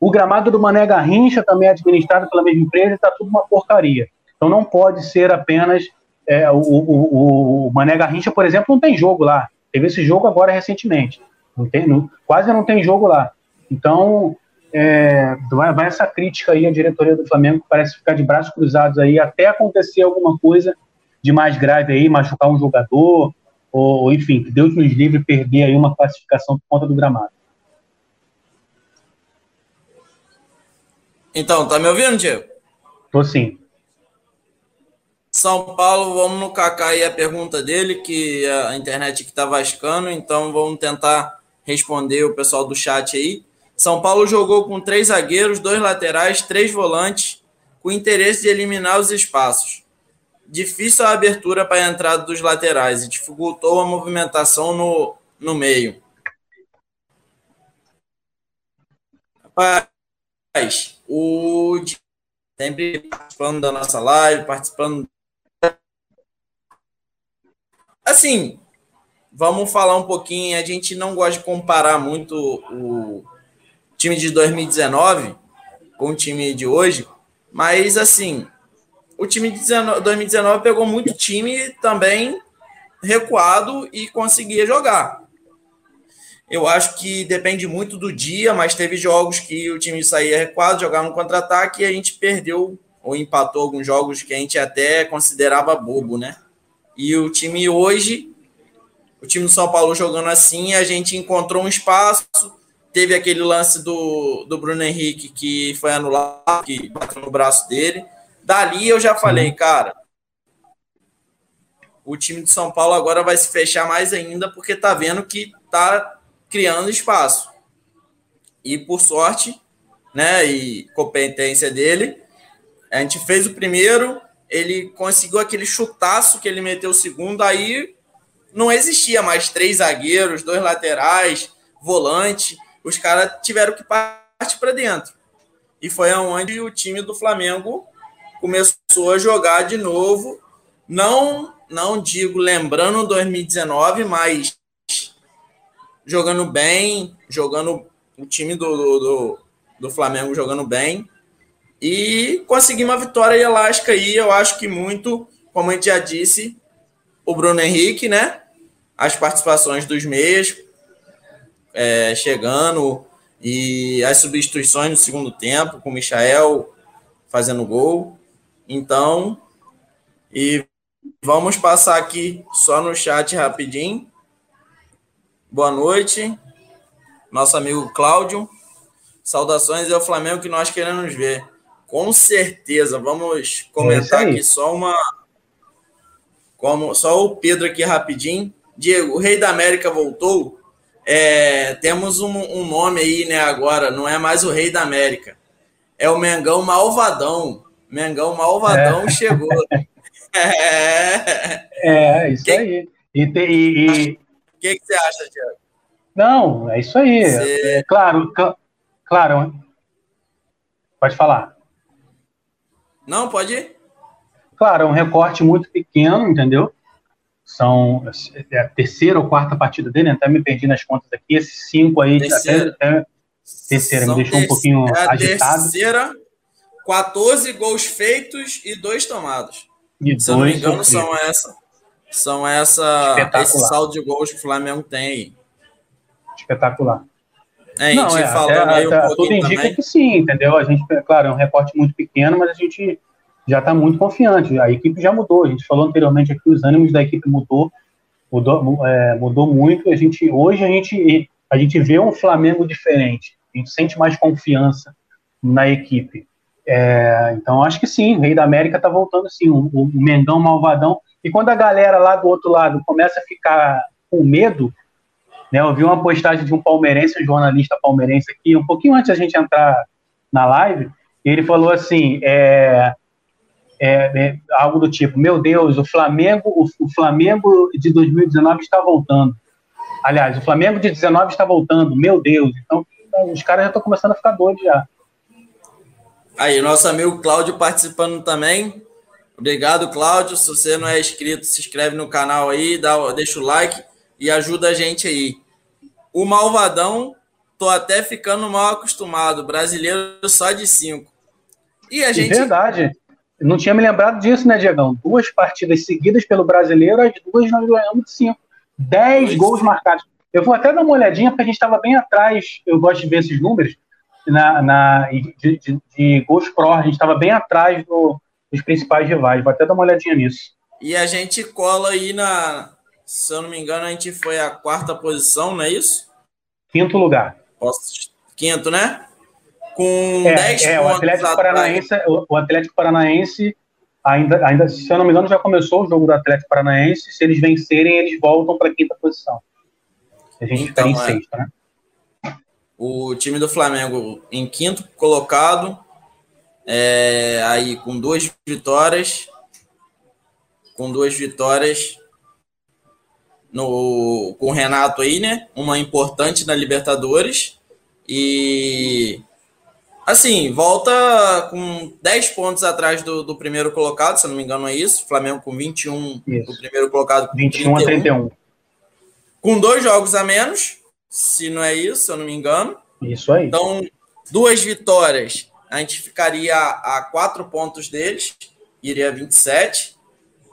Speaker 2: o gramado do Mané Garrincha também é administrado pela mesma empresa, está tudo uma porcaria. Então não pode ser apenas é, o, o, o, Mané Garrincha, por exemplo, não tem jogo lá. Teve esse jogo agora recentemente. Não tem, não, quase não tem jogo lá. Então, é, vai, vai, essa crítica aí à diretoria do Flamengo, que parece ficar de braços cruzados aí até acontecer alguma coisa de mais grave aí, machucar um jogador, ou, enfim, que Deus nos livre perder aí uma classificação por conta do gramado.
Speaker 1: Então, tá me ouvindo, Diego?
Speaker 2: Tô sim.
Speaker 1: São Paulo, vamos no Kaká aí a pergunta dele, que a internet que tá vascando, então vamos tentar responder o pessoal do chat aí. São Paulo jogou com três zagueiros, dois laterais, três volantes, com interesse de eliminar os espaços difícil a abertura para a entrada dos laterais e dificultou a movimentação no, no meio. Rapaz, o sempre participando da nossa live, participando. Assim, vamos falar um pouquinho. A gente não gosta de comparar muito o time de 2019 com o time de hoje, mas assim, o time de 2019 pegou muito time também recuado e conseguia jogar. Eu acho que depende muito do dia, mas teve jogos que o time saía recuado, jogava no contra-ataque e a gente perdeu ou empatou alguns jogos que a gente até considerava bobo, né? E o time hoje, o time do São Paulo jogando assim, a gente encontrou um espaço, teve aquele lance do, do Bruno Henrique que foi anulado, que bateu no braço dele. Dali eu já falei, cara, o time de São Paulo agora vai se fechar mais ainda porque tá vendo que tá criando espaço. E por sorte, né, e competência dele, a gente fez o primeiro, ele conseguiu aquele chutaço que ele meteu o segundo, aí não existia mais três zagueiros, dois laterais, volante, os caras tiveram que partir para dentro. E foi aonde o time do Flamengo começou a jogar de novo, não não digo lembrando 2019, mas jogando bem, jogando o time do, do, do Flamengo jogando bem e conseguir uma vitória elástica aí, eu acho que muito, como a gente já disse, o Bruno Henrique, né? As participações dos meias é, chegando e as substituições no segundo tempo, com o Michael fazendo gol. Então, e vamos passar aqui só no chat rapidinho. Boa noite. Nosso amigo Cláudio. Saudações ao Flamengo que nós queremos ver. Com certeza. Vamos comentar é aqui só uma. Como, só o Pedro aqui rapidinho. Diego, o Rei da América voltou. É, temos um, um, nome aí, né, agora. Não é mais o Rei da América. É o Mengão Malvadão. Mengão malvadão é. chegou. [laughs]
Speaker 2: É, é isso que, aí. E, te, e,
Speaker 1: O que, que, você acha, Tiago?
Speaker 2: Não, é isso aí. Você... É, claro, claro. Pode falar.
Speaker 1: Não, pode ir.
Speaker 2: Claro, é um recorte muito pequeno, entendeu? São é a terceira ou quarta partida dele, até me perdi nas contas aqui. Esses cinco aí, terceira, até, até terceira, me deixou um pouquinho é agitado.
Speaker 1: Terceira 14 gols feitos e dois tomados. E Se eu não me engano, são essa. São essa esse saldo de gols que o Flamengo tem.
Speaker 2: Espetacular.
Speaker 1: É, gente não, é, falando aí um
Speaker 2: Tudo indica também. que sim, entendeu? A gente, claro, é um reporte muito pequeno, mas a gente já está muito confiante. A equipe já mudou. A gente falou anteriormente aqui, os ânimos da equipe mudou, mudou, é, mudou muito. A gente, hoje a gente, a gente vê um Flamengo diferente. A gente sente mais confiança na equipe. É, então, acho que sim, o Rei da América está voltando sim. O, o, Mengão Malvadão E quando a galera lá do outro lado começa a ficar com medo, né, eu vi uma postagem de um palmeirense, um jornalista palmeirense aqui, um pouquinho antes da gente entrar na live, ele falou assim, é, é, é, algo do tipo, meu Deus, o Flamengo, o, o, Flamengo de 2019 está voltando. Aliás, o Flamengo de 19 está voltando, meu Deus. Então, os caras já estão começando a ficar doidos já.
Speaker 1: Aí, nosso amigo Cláudio participando também. Obrigado, Cláudio. Se você não é inscrito, se inscreve no canal aí, dá, deixa o like e ajuda a gente aí. O Malvadão, tô até ficando mal acostumado. Brasileiro só de cinco.
Speaker 2: E a gente. É verdade. Não tinha me lembrado disso, né, Diegão? Duas partidas seguidas pelo brasileiro, as duas nós ganhamos de cinco. Dez gols marcados. Eu vou até dar uma olhadinha, porque a gente estava bem atrás. Eu gosto de ver esses números na, na de, de, de gols pro. A gente estava bem atrás do, dos principais rivais. Vou até dar uma olhadinha nisso.
Speaker 1: E a gente cola aí na. Se eu não me engano, a gente foi a quarta posição, não é isso?
Speaker 2: Quinto lugar.
Speaker 1: Quinto, né? Com é, 10
Speaker 2: é, pontos. O Atlético, Paranaense, o, Atlético Paranaense, ainda, ainda, se eu não me engano, já começou o jogo do Atlético Paranaense. Se eles vencerem, eles voltam para a quinta posição. A gente então, fica em é. sexta, né?
Speaker 1: O time do Flamengo em quinto colocado, é, aí com duas vitórias, com duas vitórias no, com o Renato aí, né? Uma importante na Libertadores. E assim, volta com 10 pontos atrás do, do primeiro colocado, se não me engano, é isso. Flamengo com 21, isso. o primeiro colocado com
Speaker 2: 21 31. a 31.
Speaker 1: Com dois jogos a menos, se não é isso, se eu não me engano.
Speaker 2: Isso aí.
Speaker 1: Então, duas vitórias a gente ficaria a quatro pontos deles, iria 27,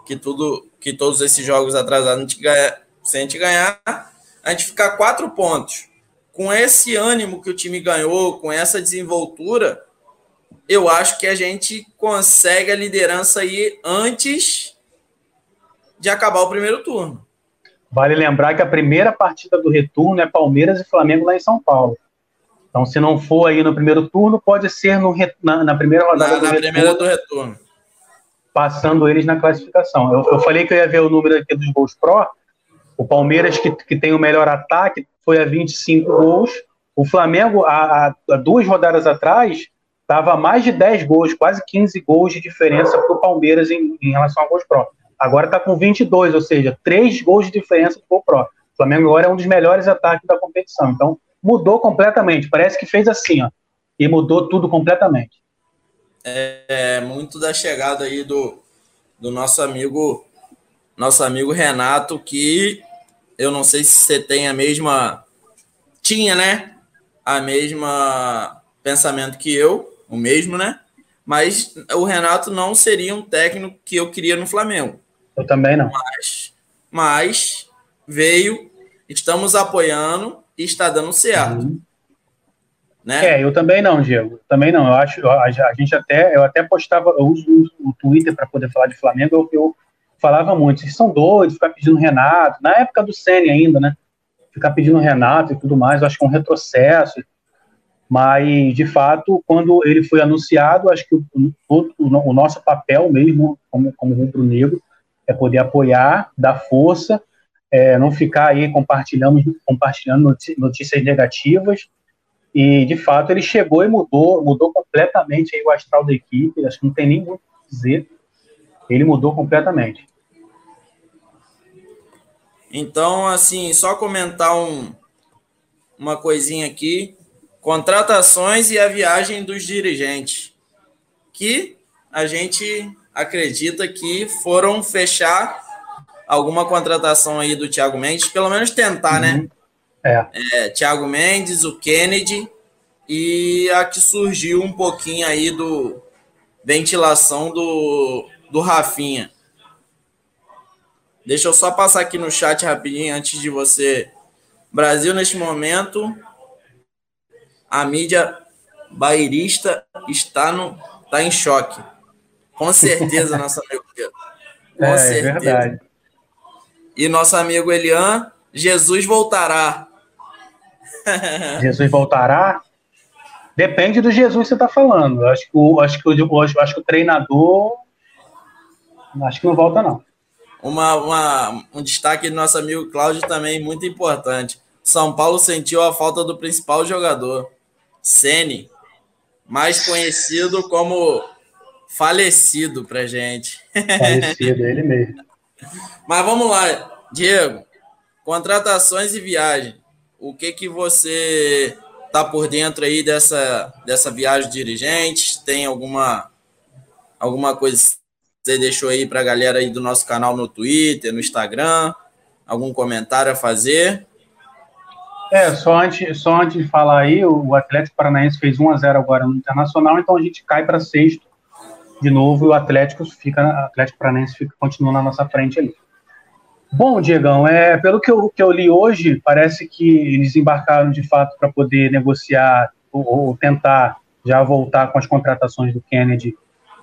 Speaker 1: que tudo, que todos esses jogos atrasados a gente ganha, se a gente ganhar, a gente ficar a quatro pontos. Com esse ânimo que o time ganhou, com essa desenvoltura, eu acho que a gente consegue a liderança aí antes de acabar o primeiro turno.
Speaker 2: Vale lembrar que a primeira partida do retorno é Palmeiras e Flamengo lá em São Paulo. Então, se não for aí no primeiro turno, pode ser no, na, na primeira rodada
Speaker 1: na, do, na retorno, primeira do retorno.
Speaker 2: Passando eles na classificação. Eu, eu, falei que eu ia ver o número aqui dos gols pró. O Palmeiras, que, que tem o melhor ataque, foi a 25 gols. O Flamengo, há, há duas rodadas atrás, estava a mais de 10 gols, quase 15 gols de diferença para o Palmeiras em, em, relação a gols pró. Agora está com 22, ou seja, 3 gols de diferença para o pró. O Flamengo agora é um dos melhores ataques da competição. Então, mudou completamente. Parece que fez assim, ó, e mudou tudo completamente.
Speaker 1: É, é muito da chegada aí do, do nosso amigo nosso amigo Renato, que eu não sei se você tem a mesma tinha, né? A mesma pensamento que eu, o mesmo, né? Mas o Renato não seria um técnico que eu queria no Flamengo.
Speaker 2: Eu também não.
Speaker 1: Mas, mas veio, estamos apoiando e está dando certo. Uhum.
Speaker 2: Né? É, eu também não, Diego. Também não. Eu acho, a, a gente até, eu até postava, eu uso o Twitter para poder falar de Flamengo, eu, eu falava muito, vocês são doidos, ficar pedindo Renato, na época do Sene ainda, né? Ficar pedindo Renato e tudo mais, eu acho que é um retrocesso. Mas, de fato, quando ele foi anunciado, acho que o, o, o nosso papel mesmo, como, como rubro-negro, é poder apoiar, dar força é, não ficar aí compartilhando, compartilhando notícias negativas. E, de fato, ele chegou e mudou, mudou completamente aí o astral da equipe. Acho que não tem nem muito o que dizer. Ele mudou completamente.
Speaker 1: Então, assim, só comentar um, uma coisinha aqui. Contratações e a viagem dos dirigentes. Que a gente acredita que foram fechar alguma contratação aí do Thiago Mendes, pelo menos tentar, né? uhum. né? É. é. Thiago Mendes, o Kennedy e a que surgiu um pouquinho aí do ventilação do, do Rafinha. Deixa eu só passar aqui no chat rapidinho antes de você. Brasil, neste momento, a mídia bairista está, no, está em choque. Com certeza, nossa amigo
Speaker 2: Com é, certeza. É verdade.
Speaker 1: E nosso amigo Elian, Jesus voltará. [laughs]
Speaker 2: Jesus voltará? Depende do Jesus que você está falando. Acho que, o, acho, que o, acho que o treinador. Acho que não volta, não.
Speaker 1: uma, uma, um destaque do nosso amigo Cláudio também muito importante. São Paulo sentiu a falta do principal jogador, Sene, mais conhecido como falecido pra gente.
Speaker 2: Falecido, ele mesmo. [laughs]
Speaker 1: Mas vamos lá, Diego. Contratações e viagem. O que que você tá por dentro aí dessa, dessa viagem de dirigentes? Tem alguma alguma coisa que você deixou aí para a galera aí do nosso canal no Twitter, no Instagram? Algum comentário a fazer?
Speaker 2: É, só antes, só antes de falar aí, o Atlético Paranaense fez 1 a 0 agora no Internacional, então a gente cai para sexto de novo e o Atlético fica, Atlético Paranaense fica, continua na nossa frente ali. Bom, Diegão, é, pelo que eu, que eu li hoje, parece que eles embarcaram de fato para poder negociar ou, ou, tentar já voltar com as contratações do Kennedy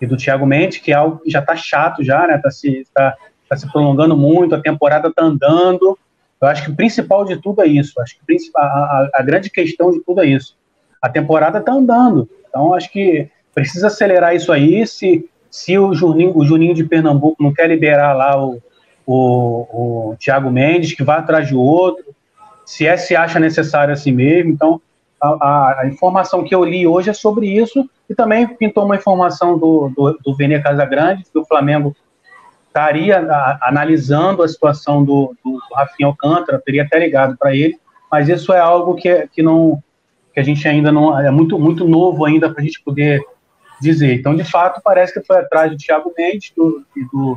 Speaker 2: e do Thiago Mendes, que é algo que já está chato já, né? Está se, tá, tá se prolongando muito, a temporada está andando, eu acho que o principal de tudo é isso. Acho que a, a, a grande questão de tudo é isso. A temporada está andando. Então, acho que precisa acelerar isso aí. Se, se o, Juninho, o Juninho de Pernambuco não quer liberar lá o, o, o Thiago Mendes, que vai atrás de outro. Se é se acha necessário assim mesmo. Então, a, a, informação que eu li hoje é sobre isso. E também pintou uma informação do, do, do Vene Casagrande, que o Flamengo estaria analisando a situação do, do, Rafinha Alcântara, teria até ligado para ele, mas isso é algo que, que não que a gente ainda não é muito muito novo ainda para a gente poder dizer. Então, de fato, parece que foi atrás do Thiago Mendes do, e, do,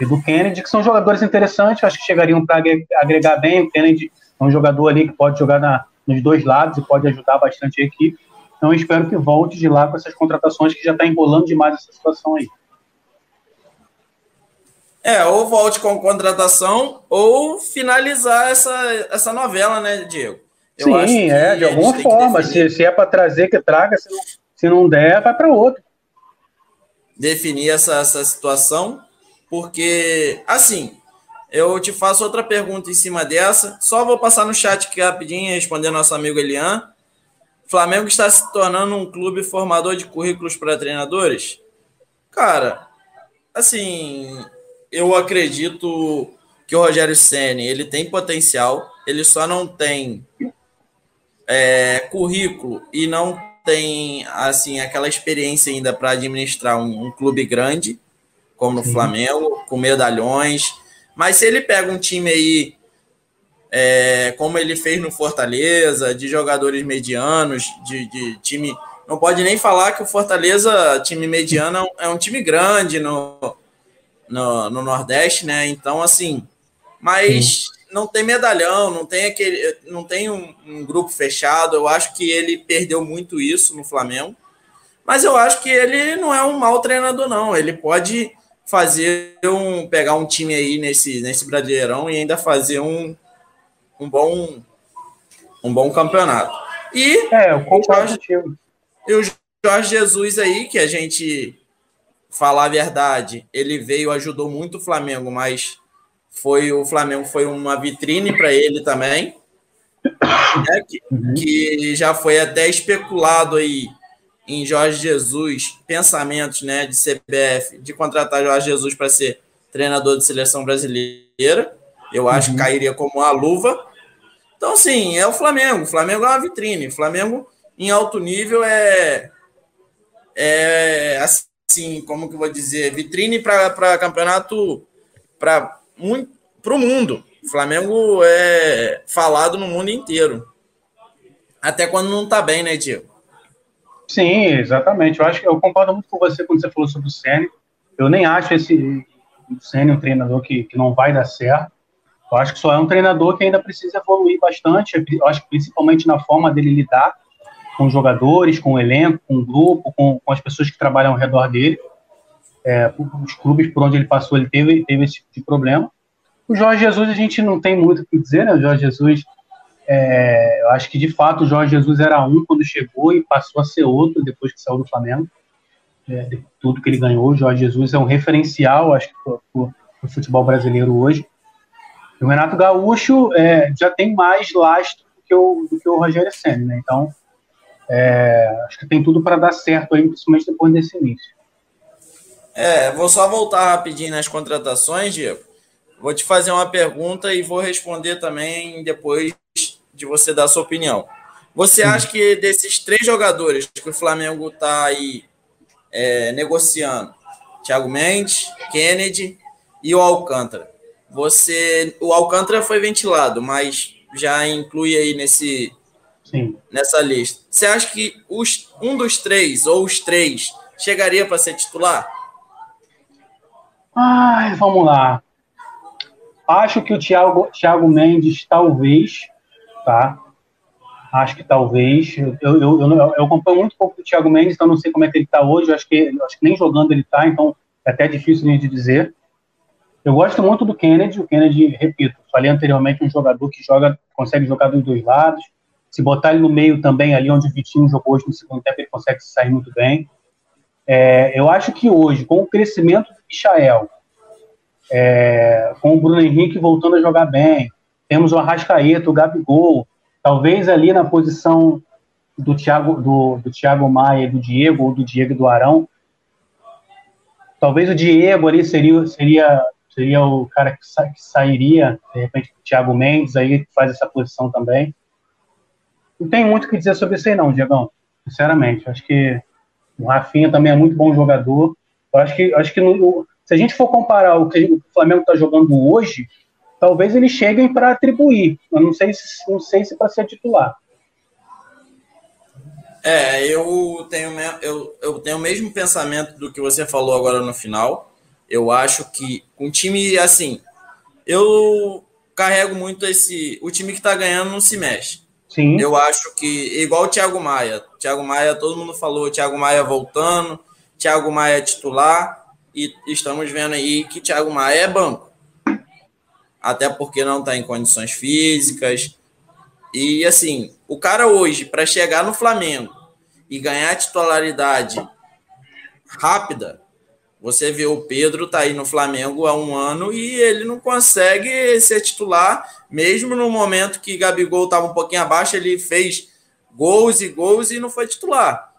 Speaker 2: e do Kennedy, que são jogadores interessantes, acho que chegariam para agregar bem. O Kennedy é um jogador ali que pode jogar na, nos dois lados e pode ajudar bastante a equipe. Então, eu espero que volte de lá com essas contratações que já está enrolando demais essa situação aí.
Speaker 1: É, ou volte com contratação ou finalizar essa, essa novela, né, Diego?
Speaker 2: Eu Sim, é, de alguma forma. Se, se é para trazer, que traga. Se não, se não der, vai para outro.
Speaker 1: Definir essa, essa situação, porque, assim, eu te faço outra pergunta em cima dessa. Só vou passar no chat aqui rapidinho, responder nosso amigo Elian. Flamengo está se tornando um clube formador de currículos para treinadores? Cara, assim, eu acredito que o Rogério Ceni ele tem potencial, ele só não tem é, currículo e não tem assim aquela experiência ainda para administrar um, um, clube grande como o Flamengo, com medalhões. Mas se ele pega um time aí, é, como ele fez no Fortaleza, de jogadores medianos, de, de, time. Não pode nem falar que o Fortaleza, time mediano, é um time grande no, no, no Nordeste, né? Então, assim, mas Sim. Não tem medalhão, não tem aquele, não tem um, um, grupo fechado. Eu acho que ele perdeu muito isso no Flamengo. Mas eu acho que ele não é um mau treinador, não. Ele pode fazer um pegar um time aí nesse nesse Brasileirão e ainda fazer um, um bom um bom campeonato. E
Speaker 2: é, eu concordo
Speaker 1: e o Jorge Jesus aí que a gente falar a verdade, ele veio, ajudou muito o Flamengo, mas foi o Flamengo foi uma vitrine para ele também. Né, que, uhum. que, já foi até especulado aí em Jorge Jesus, pensamentos né, de CBF, de contratar Jorge Jesus para ser treinador de seleção brasileira. Eu acho uhum. que cairia como uma luva. Então, sim, é o Flamengo. O Flamengo é uma vitrine. O Flamengo, em alto nível, é, é assim, assim, como que eu vou dizer, vitrine para campeonato para o mundo. O Flamengo é falado no mundo inteiro. Até quando não está bem, né, Diego?
Speaker 2: Sim, exatamente. Eu acho que eu concordo muito com você quando você falou sobre o Sênio. Eu nem acho esse Sênio um treinador que, que não vai dar certo. Eu acho que só é um treinador que ainda precisa evoluir bastante. Eu acho que principalmente na forma dele lidar com os jogadores, com o elenco, com o grupo, com, com as pessoas que trabalham ao redor dele. É, os clubes por onde ele passou, ele teve, teve esse tipo de problema. O Jorge Jesus, a gente não tem muito o que dizer, né? O Jorge Jesus, é, eu acho que de fato o Jorge Jesus era um quando chegou e passou a ser outro depois que saiu do Flamengo. É, tudo que ele ganhou, o Jorge Jesus é um referencial, acho que, para o futebol brasileiro hoje. E o Renato Gaúcho é, já tem mais lastro do que o, do que o Rogério Senna, né? Então, é, acho que tem tudo para dar certo aí, principalmente depois desse início.
Speaker 1: É, vou só voltar rapidinho nas contratações, Diego. vou te fazer uma pergunta e vou responder também depois de você dar a sua opinião. Você Sim. acha que desses três jogadores que o Flamengo está aí é, negociando, Thiago Mendes, Kennedy e o Alcântara, você, o Alcântara foi ventilado, mas já inclui aí nesse Sim. nessa lista. Você acha que os, um dos três ou os três chegaria para ser titular?
Speaker 2: Ai, vamos lá. Acho que o Thiago, Thiago Mendes talvez, tá? Acho que talvez. Eu, eu, eu, eu acompanho muito pouco do Thiago Mendes, então não sei como é que ele está hoje. Acho que, acho que nem jogando ele está, então é até difícil de dizer. Eu gosto muito do Kennedy. O Kennedy, repito, falei anteriormente, um jogador que joga, consegue jogar dos dois lados. Se botar ele no meio também, ali onde o Vitinho jogou hoje no segundo tempo, ele consegue sair muito bem. É, eu acho que hoje, com o crescimento do Michael, é, com o Bruno Henrique voltando a jogar bem, temos o Arrascaeta, o Gabigol, talvez ali na posição do Thiago, do, do Thiago Maia e do Diego, ou do Diego e do Arão, talvez o Diego ali seria, seria, seria o cara que, sa, que sairia, de repente, o Thiago Mendes aí faz essa posição também. Não tem muito o que dizer sobre isso aí não, Diegão, sinceramente. Acho que o Rafinha também é muito bom jogador. Eu acho que, acho que no, se a gente for comparar o que o Flamengo está jogando hoje, talvez eles cheguem para atribuir. Eu não sei se, não sei se para ser titular.
Speaker 1: É, eu tenho, eu, eu tenho o mesmo pensamento do que você falou agora no final. Eu acho que um time assim, eu carrego muito esse. O time que está ganhando não se mexe. Sim. Eu acho que, igual o Thiago Maia. Thiago Maia, todo mundo falou, Thiago Maia voltando, Thiago Maia titular, e estamos vendo aí que Thiago Maia é banco. Até porque não está em condições físicas. E assim, o cara hoje, para chegar no Flamengo e ganhar titularidade rápida, você vê o Pedro tá aí no Flamengo há um ano e ele não consegue ser titular, mesmo no momento que Gabigol estava um pouquinho abaixo, ele fez gols e gols e não foi titular.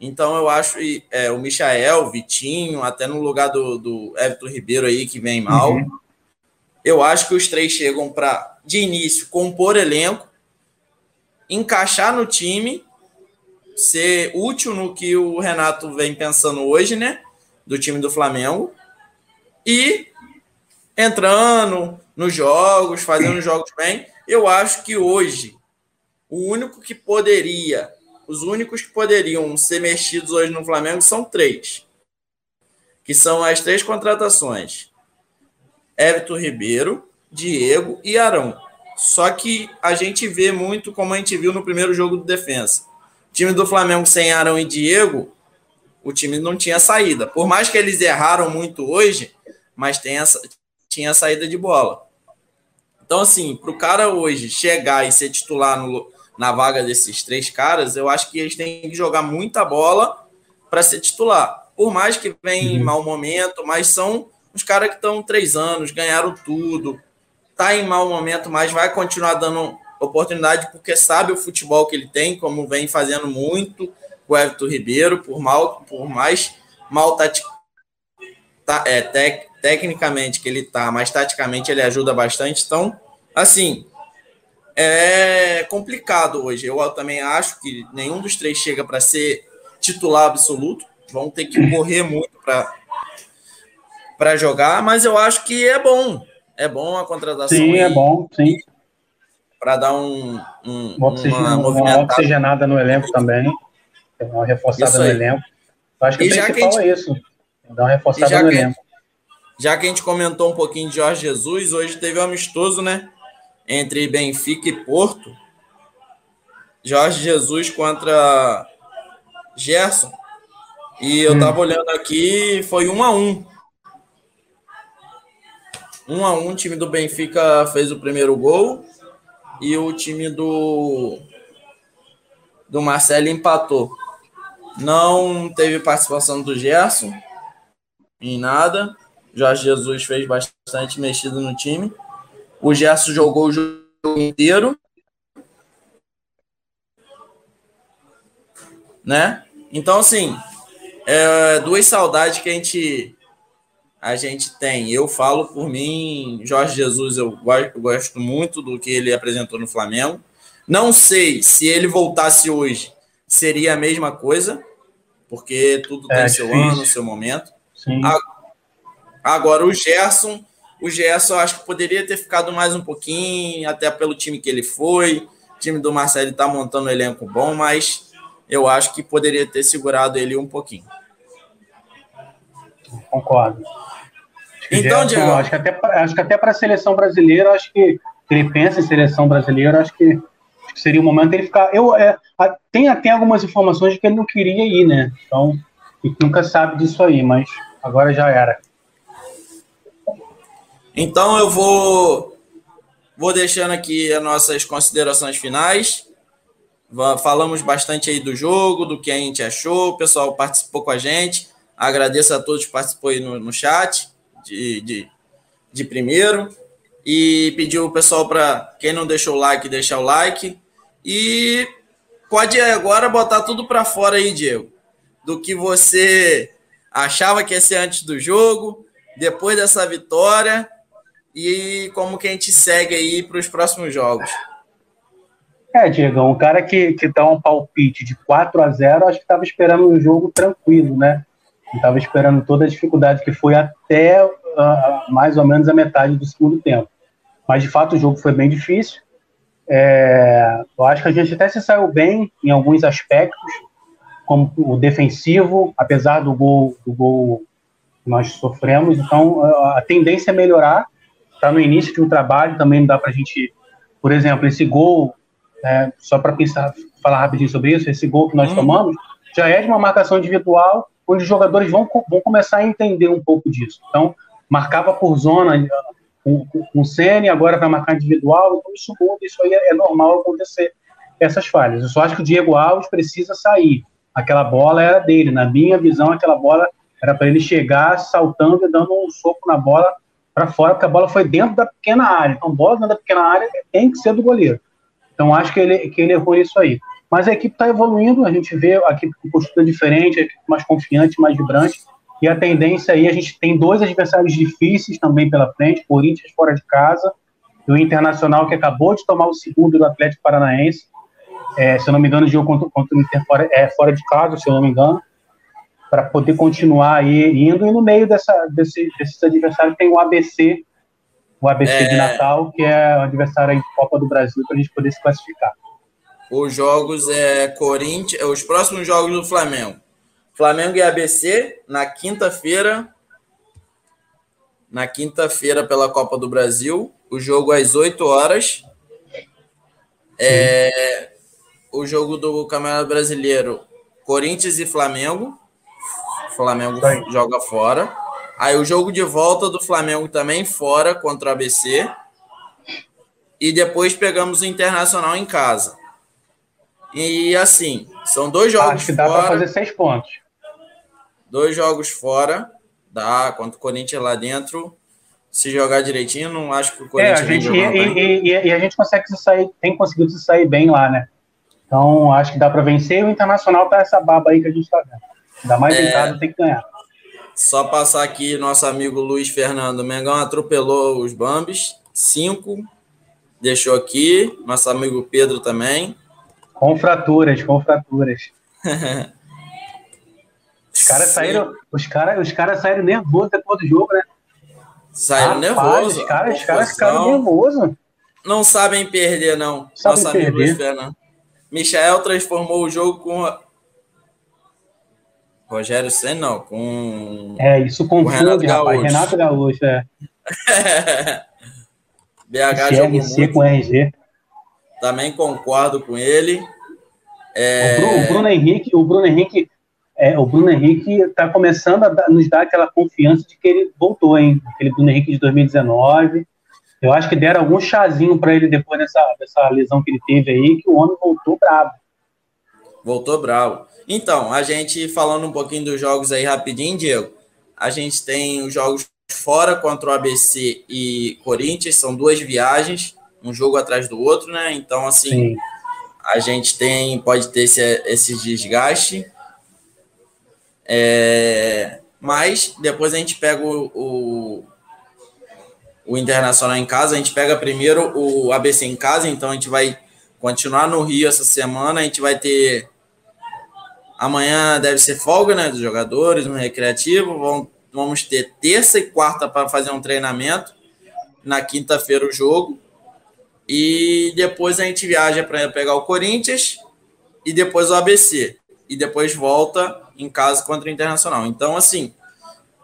Speaker 1: Então eu acho é, o Michael, o Vitinho, até no lugar do, do Everton Ribeiro aí, que vem mal. Uhum. Eu acho que os três chegam para, de início, compor elenco, encaixar no time, ser útil no que o Renato vem pensando hoje, né? do time do Flamengo e entrando nos jogos, fazendo jogos bem. Eu acho que hoje o único que poderia, os únicos que poderiam ser mexidos hoje no Flamengo são três, que são as três contratações: Everton Ribeiro, Diego e Arão. Só que a gente vê muito como a gente viu no primeiro jogo do defensa. O time do Flamengo sem Arão e Diego o time não tinha saída. Por mais que eles erraram muito hoje, mas tem essa, tinha saída de bola. Então, assim, para o cara hoje chegar e ser titular no, na vaga desses três caras, eu acho que eles têm que jogar muita bola para ser titular. Por mais que venha em uhum. mau momento, mas são os caras que estão três anos, ganharam tudo, tá em mau momento, mas vai continuar dando oportunidade porque sabe o futebol que ele tem, como vem fazendo muito o Everton Ribeiro, por, mal, por mais mal tati, tá, é, tec, tecnicamente que ele tá, mas taticamente ele ajuda bastante. Então, assim, é complicado hoje. Eu também acho que nenhum dos três chega para ser titular absoluto. Vão ter que correr muito para jogar, mas eu acho que é bom. É bom a contratação.
Speaker 2: Sim, é bom, sim.
Speaker 1: Para dar um, um
Speaker 2: uma, uma, uma oxigenada no elenco também dar uma reforçada no elenco. Eu acho que e o principal gente, é isso, dar uma reforçada no elenco.
Speaker 1: Já que a gente comentou um pouquinho de Jorge Jesus, hoje teve um amistoso, né? Entre Benfica e Porto. Jorge Jesus contra Gerson. E eu hum. tava olhando aqui, foi um a um. Um a um, o time do Benfica fez o primeiro gol e o time do do Marcelo empatou. Não teve participação do Gerson em nada. Jorge Jesus fez bastante mexido no time. O Gerson jogou o jogo inteiro. Né? Então, assim, é, duas saudades que a gente a gente tem, eu falo por mim, Jorge Jesus, eu gosto muito do que ele apresentou no Flamengo. Não sei se ele voltasse hoje, seria a mesma coisa, porque tudo é, tem seu difícil. ano, seu momento. Sim. Agora, o Gerson, o Gerson acho que poderia ter ficado mais um pouquinho, até pelo time que ele foi. O time do Marcelo está montando um elenco bom, mas eu acho que poderia ter segurado ele um pouquinho.
Speaker 2: Concordo. Então, Diego, acho que até acho que até para a seleção brasileira, acho que ele pensa em seleção brasileira, acho que, acho que seria o momento ele ficar. Eu é, tem até algumas informações de que ele não queria ir, né? Então, a gente nunca sabe disso aí, mas agora já era.
Speaker 1: Então eu vou vou deixando aqui as nossas considerações finais. Falamos bastante aí do jogo, do que a gente achou, o pessoal participou com a gente. Agradeço a todos que participou aí no, no chat de, de, de primeiro. E pediu o pessoal para quem não deixou o like, deixar o like. E pode agora botar tudo para fora aí, Diego. Do que você achava que ia ser antes do jogo, depois dessa vitória e como que a gente segue aí para os próximos jogos.
Speaker 2: É, Diego, um cara que, que dá um palpite de 4 a 0 acho que estava esperando um jogo tranquilo, né? Estava esperando toda a dificuldade que foi até uh, mais ou menos a metade do segundo tempo. Mas, de fato, o jogo foi bem difícil. É, eu acho que a gente até se saiu bem em alguns aspectos, como o defensivo, apesar do gol, do gol que nós sofremos. Então, a tendência é melhorar está no início de um trabalho, também não dá para a gente, por exemplo, esse gol, é, só para pensar, falar rapidinho sobre isso, esse gol que nós hum. tomamos, já é de uma marcação individual, onde os jogadores vão, vão começar a entender um pouco disso. Então, marcava por zona com, com o Sene, agora vai marcar individual, então isso muda, isso aí é, é normal acontecer, essas falhas. Eu só acho que o Diego Alves precisa sair. Aquela bola era dele, na minha visão, aquela bola era para ele chegar saltando e dando um soco na bola para fora, porque a bola foi dentro da pequena área. Então, bola dentro da pequena área tem que ser do goleiro. Então, acho que ele, que ele errou isso aí. Mas a equipe está evoluindo, a gente vê a equipe com postura diferente, a equipe mais confiante, mais vibrante. E a tendência aí, a gente tem dois adversários difíceis também pela frente, Corinthians fora de casa, e o Internacional que acabou de tomar o segundo do Atlético Paranaense. É, se eu não me engano, o jogo contra, contra o Inter fora, é, fora de casa, se eu não me engano para poder continuar aí indo. E no meio dessa, desse, desses adversários tem o ABC, o ABC é... de Natal, que é o adversário de Copa do Brasil, para a gente poder se classificar.
Speaker 1: Os jogos é Corinthians, os próximos jogos do Flamengo. Flamengo e ABC na quinta-feira. Na quinta-feira pela Copa do Brasil. O jogo às 8 horas. É, o jogo do Campeonato Brasileiro, Corinthians e Flamengo. Flamengo joga fora. Aí o jogo de volta do Flamengo também fora contra o ABC. E depois pegamos o Internacional em casa. E assim, são dois jogos
Speaker 2: Acho que dá para fazer seis pontos.
Speaker 1: Dois jogos fora. Dá, contra o Corinthians lá dentro. Se jogar direitinho, não acho que o Corinthians.
Speaker 2: É, a gente, e, e, e, e, a gente consegue se sair, tem conseguido se sair bem lá, né? Então, acho que dá para vencer. O Internacional tá essa baba aí que a gente tá vendo. Ainda mais é, em casa tem que ganhar.
Speaker 1: Só passar aqui, nosso amigo Luiz Fernando. Mengão atropelou os Bambis. Cinco. Deixou aqui. Nosso amigo Pedro também.
Speaker 2: Com fraturas, com fraturas. [laughs] os caras saíram, os cara, os cara saíram nervosos depois do jogo, né?
Speaker 1: Saíram nervosos.
Speaker 2: Os caras, os caras ficaram nervosos.
Speaker 1: Não sabem perder, não. Nosso amigo Luiz Fernando. Michael transformou o jogo com Rogério Senna, não, com.
Speaker 2: É, isso confunde, Renato Gaúcho. Renato Gaúcho, é. [laughs]
Speaker 1: BH CLC
Speaker 2: com RG.
Speaker 1: Também concordo com ele.
Speaker 2: É... O, Bruno, o, Bruno, Henrique, o Bruno Henrique, é, o Bruno Henrique está começando a nos dar aquela confiança de que ele voltou, hein? Aquele Bruno Henrique de 2019. Eu acho que deram algum chazinho para ele depois dessa, dessa lesão que ele teve aí, que o homem voltou bravo.
Speaker 1: Voltou bravo. Então, a gente falando um pouquinho dos jogos aí rapidinho, Diego. A gente tem os jogos fora contra o ABC e Corinthians, são duas viagens, um jogo atrás do outro, né? Então, assim, Sim. a gente tem, pode ter esse, esse desgaste. É, mas depois a gente pega o, o, o Internacional em casa, a gente pega primeiro o ABC em casa, então a gente vai continuar no Rio essa semana, a gente vai ter amanhã deve ser folga, né, dos jogadores no recreativo, vamos, vamos ter terça e quarta para fazer um treinamento, na quinta-feira o jogo, e depois a gente viaja para pegar o Corinthians e depois o ABC, e depois volta em casa contra o Internacional. Então, assim,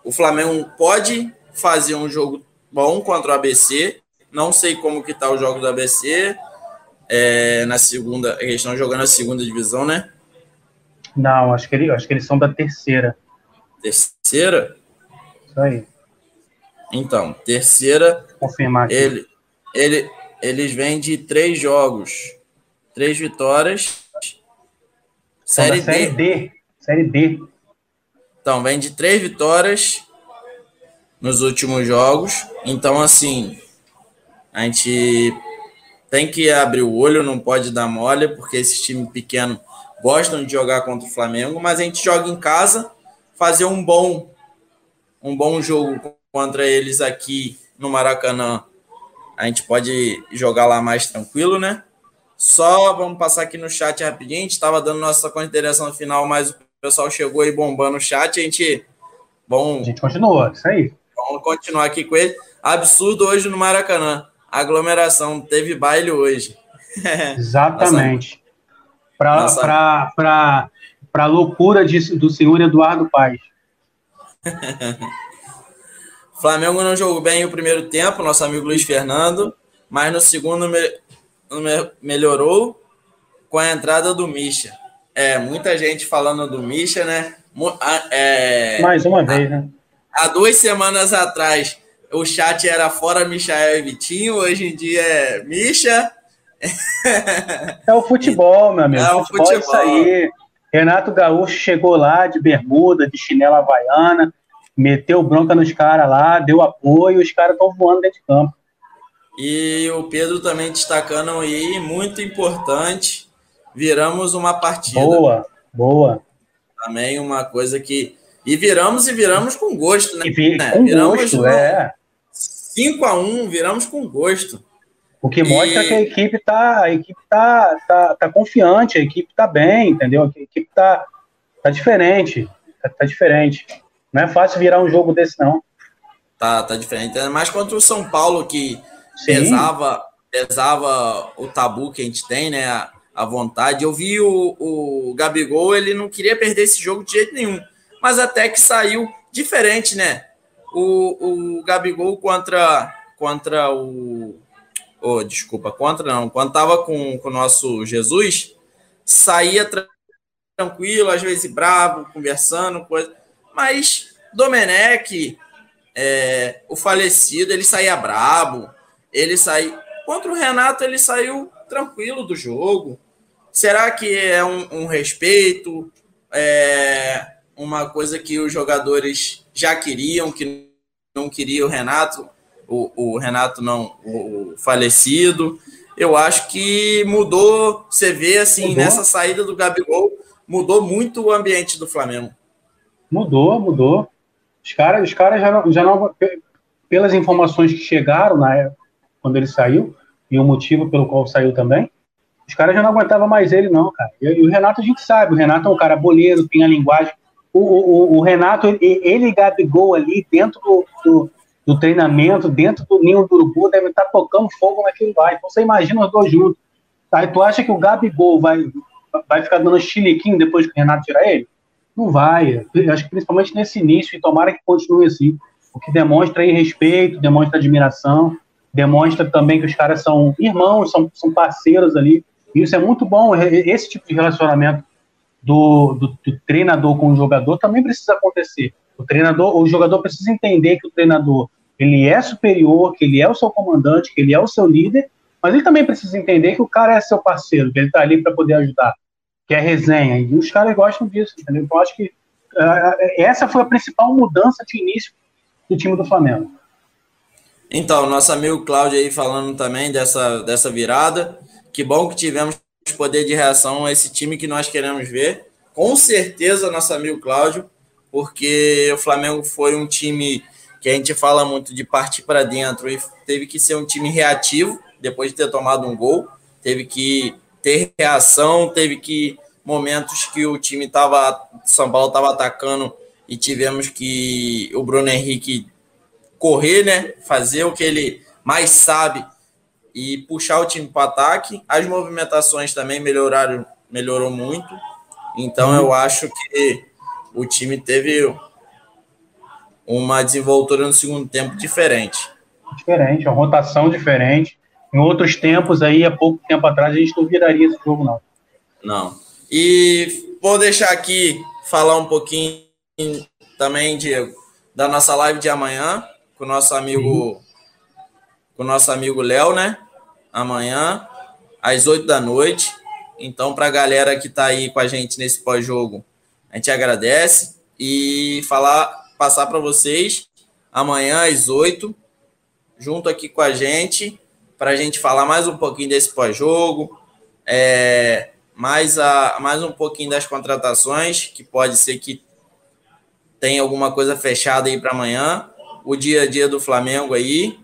Speaker 1: o Flamengo pode fazer um jogo bom contra o ABC. Não sei como que tá o jogo do ABC. É, na segunda, eles estão jogando a segunda divisão, né?
Speaker 2: Não, acho que, ele, acho que eles são da terceira.
Speaker 1: Terceira?
Speaker 2: Isso aí.
Speaker 1: Então, terceira.
Speaker 2: Confirmar aqui.
Speaker 1: Ele, ele, eles vêm de três jogos, três vitórias.
Speaker 2: Série, série D. D. Série D.
Speaker 1: Então, vem de três vitórias nos últimos jogos. Então, assim, a gente tem que abrir o olho, não pode dar mole, porque esses times pequenos gostam de jogar contra o Flamengo, mas a gente joga em casa, fazer um bom um bom jogo contra eles aqui no Maracanã. A gente pode jogar lá mais tranquilo, né? Só vamos passar aqui no chat rapidinho. A gente estava dando nossa consideração final, mas o pessoal chegou aí bombando o chat. A gente. Bom,
Speaker 2: a gente continua, isso aí.
Speaker 1: Vamos continuar aqui com ele. Absurdo hoje no Maracanã. Aglomeração, teve baile hoje. [laughs]
Speaker 2: Exatamente. Para a loucura de, do senhor Eduardo Paes. [laughs]
Speaker 1: Flamengo não jogou bem o primeiro tempo, nosso amigo Luiz Fernando, mas no segundo me, me, melhorou com a entrada do Misha. É, muita gente falando do Misha, né?
Speaker 2: É, Mais uma vez, né?
Speaker 1: Há duas semanas atrás, o chat era fora Michael e Vitinho, hoje em dia é Misha.
Speaker 2: É o futebol, meu amigo. É o futebol, futebol. isso aí. Renato Gaúcho chegou lá de bermuda, de chinela havaiana, meteu bronca nos caras lá, deu apoio, os caras estão voando dentro de campo.
Speaker 1: E o Pedro também destacando aí, muito importante, viramos uma partida.
Speaker 2: Boa, boa.
Speaker 1: Também uma coisa que. E viramos e viramos com gosto, né?
Speaker 2: Vi, com viramos gosto, no... é.
Speaker 1: 5 a 1 viramos com gosto.
Speaker 2: O que mostra e... que a equipe tá, a equipe tá, tá, tá confiante, a equipe tá bem, entendeu? A equipe tá, tá diferente, tá, tá diferente. Não é fácil virar um jogo desse, não.
Speaker 1: Tá, tá diferente. É mais contra o São Paulo, que pesava, pesava o tabu que a gente tem, né? A, a vontade. Eu vi o, o Gabigol, ele não queria perder esse jogo de jeito nenhum. Mas até que saiu diferente, né? O, o Gabigol contra, contra o. Oh, desculpa, contra não. Quando tava com, com o nosso Jesus, saía tranquilo, às vezes bravo, conversando, coisa. Mas Domenech, é, o falecido, ele saía brabo, ele saiu. Contra o Renato, ele saiu tranquilo do jogo. Será que é um, um respeito? É uma coisa que os jogadores já queriam, que não queria o Renato, o, o Renato não, o, o, falecido. Eu acho que mudou, você vê assim, mudou. nessa saída do Gabigol, mudou muito o ambiente do Flamengo.
Speaker 2: Mudou, mudou. Os caras, os caras já, não, já não, pelas informações que chegaram na época, quando ele saiu, e o motivo pelo qual saiu também, os caras já não aguentavam mais ele, não, cara. E, e, o Renato a gente sabe, o Renato é um cara boleiro, tem a linguagem. O, o, o Renato, ele, ele e Gabigol ali, dentro do, do, do, treinamento, dentro do ninho do urubu, devem estar tocando fogo naquilo lá. Então você imagina os dois juntos. Aí tu acha que o Gabigol vai, vai ficar dando chiliquinho depois que o Renato tirar ele? Não vai. Eu acho que principalmente nesse início, e tomara que continue assim. O que demonstra aí respeito, demonstra admiração, demonstra também que os caras são irmãos, são, são parceiros ali. E isso é muito bom. Esse tipo de relacionamento do, do, do, treinador com o jogador também precisa acontecer. O treinador, o jogador precisa entender que o treinador ele é superior, que ele é o seu comandante, que ele é o seu líder, mas ele também precisa entender que o cara é seu parceiro, que ele está ali para poder ajudar, que é resenha. E os caras gostam disso, entendeu? Então, acho que uh, essa foi a principal mudança de início do time do Flamengo.
Speaker 1: Então, nosso amigo Cláudio aí falando também dessa, dessa virada. Que bom que tivemos poder de reação a esse time que nós queremos ver. Com certeza, nosso amigo Cláudio porque o Flamengo foi um time que a gente fala muito de partir para dentro e teve que ser um time reativo depois de ter tomado um gol, teve que ter reação, teve que momentos que o time estava, São Paulo estava atacando e tivemos que o Bruno Henrique correr, né, fazer o que ele mais sabe e puxar o time para ataque. As movimentações também melhoraram, melhorou muito. Então eu acho que o time teve uma desenvoltura no segundo tempo diferente.
Speaker 2: Diferente, uma rotação diferente. Em outros tempos aí, há pouco tempo atrás, a gente não viraria esse jogo, não.
Speaker 1: Não. E vou deixar aqui falar um pouquinho também, Diego, da nossa live de amanhã, com o nosso amigo, com o nosso amigo Léo, né? Amanhã, às 8 da noite. Então, para a galera que está aí com a gente nesse pós-jogo, a gente agradece e falar, passar para vocês amanhã às 8, junto aqui com a gente, para a gente falar mais um pouquinho desse pós-jogo, é, mais, mais um pouquinho das contratações, que pode ser que tenha alguma coisa fechada aí para amanhã, o dia a dia do Flamengo aí.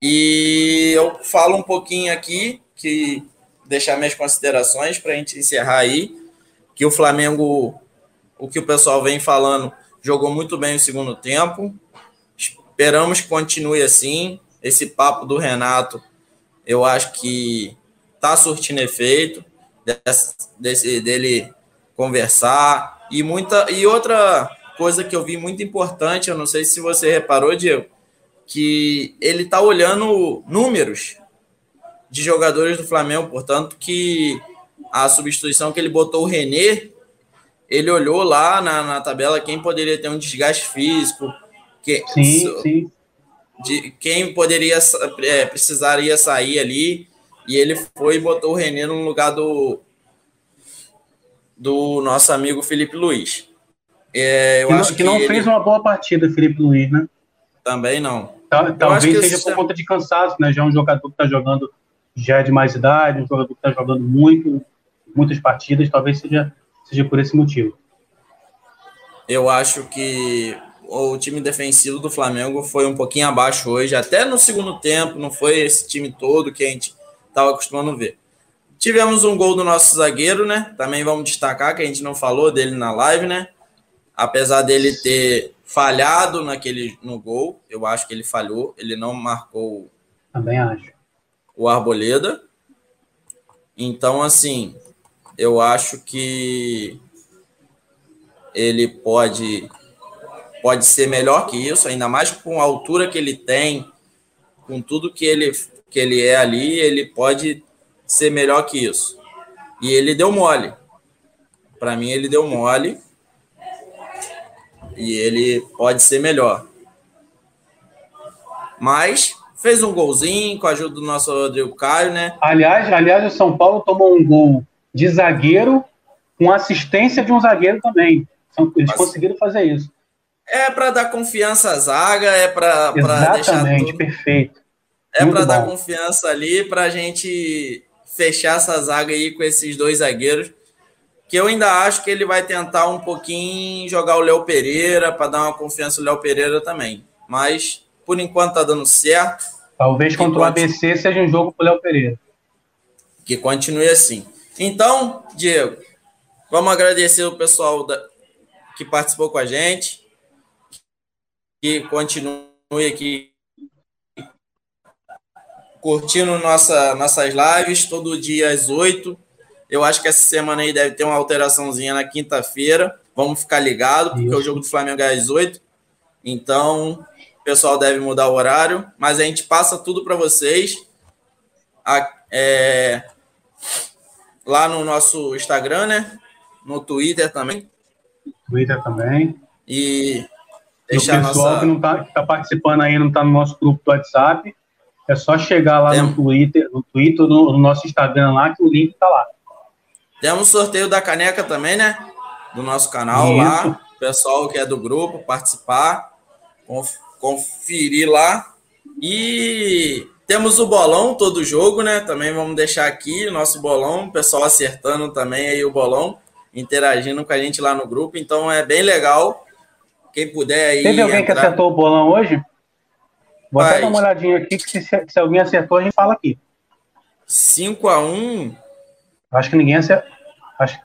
Speaker 1: E eu falo um pouquinho aqui, que deixar minhas considerações para a gente encerrar aí, que o Flamengo, o que o pessoal vem falando, jogou muito bem o segundo tempo. Esperamos que continue assim. Esse papo do Renato, eu acho que está surtindo efeito desse, desse, dele conversar e muita e outra coisa que eu vi muito importante, eu não sei se você reparou, Diego, que ele está olhando números de jogadores do Flamengo, portanto que a substituição que ele botou o René, ele olhou lá na, na tabela quem poderia ter um desgaste físico, que, sim, sim. De, quem poderia é, precisaria sair ali, e ele foi e botou o René no lugar do, do nosso amigo Felipe Luiz.
Speaker 2: É, eu que acho que, que não ele... fez uma boa partida, Felipe Luiz, né?
Speaker 1: Também não.
Speaker 2: Talvez seja sistema... por conta de cansaço, né? Já é um jogador que está jogando já é de mais idade, um jogador que está jogando muito, muitas partidas, talvez seja, seja por esse motivo.
Speaker 1: Eu acho que o time defensivo do Flamengo foi um pouquinho abaixo hoje, até no segundo tempo, não foi esse time todo que a gente estava acostumando a ver. Tivemos um gol do nosso zagueiro, né? Também vamos destacar que a gente não falou dele na live, né? Apesar dele ter falhado naquele no gol, eu acho que ele falhou, ele não marcou.
Speaker 2: Também acho
Speaker 1: o Arboleda. Então, assim, eu acho que ele pode pode ser melhor que isso, ainda mais com a altura que ele tem, com tudo que ele que ele é ali, ele pode ser melhor que isso. E ele deu mole. Para mim ele deu mole. E ele pode ser melhor. Mas Fez um golzinho com a ajuda do nosso Rodrigo Caio, né?
Speaker 2: Aliás, aliás, o São Paulo tomou um gol de zagueiro com assistência de um zagueiro também. Eles Mas... conseguiram fazer isso.
Speaker 1: É para dar confiança à zaga, é para
Speaker 2: deixar tudo... perfeito.
Speaker 1: É para dar confiança ali, para a gente fechar essa zaga aí com esses dois zagueiros. Que eu ainda acho que ele vai tentar um pouquinho jogar o Léo Pereira para dar uma confiança ao Léo Pereira também. Mas por enquanto está dando certo.
Speaker 2: Talvez contra o ABC seja um jogo para o Léo Pereira.
Speaker 1: Que continue assim. Então, Diego, vamos agradecer o pessoal da, que participou com a gente, que continue aqui curtindo nossa, nossas lives todo dia às oito. Eu acho que essa semana aí deve ter uma alteraçãozinha na quinta-feira. Vamos ficar ligado, porque Isso. o jogo do Flamengo é às oito. Então, pessoal deve mudar o horário, mas a gente passa tudo para vocês a, é, lá no nosso Instagram, né? No Twitter também.
Speaker 2: Twitter também.
Speaker 1: E
Speaker 2: deixar o pessoal nossa... que não está tá participando aí, não está no nosso grupo do WhatsApp, é só chegar lá Tem... no Twitter, no Twitter, no, no, nosso Instagram lá, que o link está lá.
Speaker 1: Temos sorteio da caneca também, né? Do nosso canal Isso. lá. Pessoal que é do grupo, participar conferir lá. E temos o bolão todo jogo, né? Também vamos deixar aqui o nosso bolão, o pessoal acertando também aí o bolão. interagindo com a gente lá no grupo. Então é bem legal. Quem puder aí.
Speaker 2: Teve alguém entrar... que acertou o bolão hoje? Vou Mas... até dar uma olhadinha aqui, que se, se alguém acertou, a gente fala aqui.
Speaker 1: 5 a 1
Speaker 2: Acho que ninguém acertou. Acho,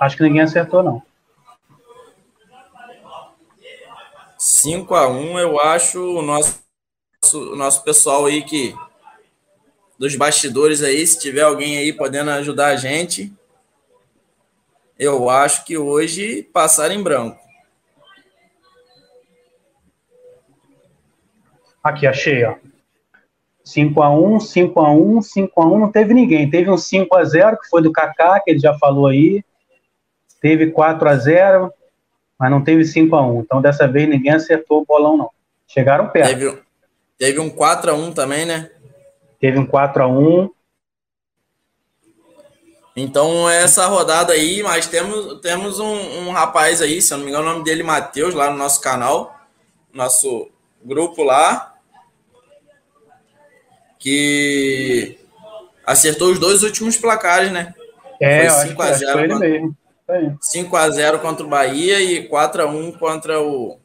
Speaker 2: acho que ninguém acertou, não.
Speaker 1: 5 a 1 eu acho o nosso, o nosso pessoal aí que dos bastidores aí, se tiver alguém aí podendo ajudar a gente, eu acho que hoje passar em branco.
Speaker 2: Aqui, achei, ó. 5x1, 5x1, 5x1, não teve ninguém. Teve um 5x0, que foi do Kaká, que ele já falou aí. Teve 4x0, mas não teve 5x1. Então, dessa vez, ninguém acertou o bolão, não. Chegaram perto.
Speaker 1: Teve, teve um 4x1 também, né?
Speaker 2: Teve um 4x1.
Speaker 1: Então, essa rodada aí, mas temos, temos um, um, rapaz aí, se eu não me engano, o nome dele é Matheus, lá no nosso canal, nosso grupo lá, que acertou os dois últimos placares, né?
Speaker 2: É, foi 5 a 0 ele mesmo.
Speaker 1: 5 a 0 contra o Bahia e 4 a 1 contra o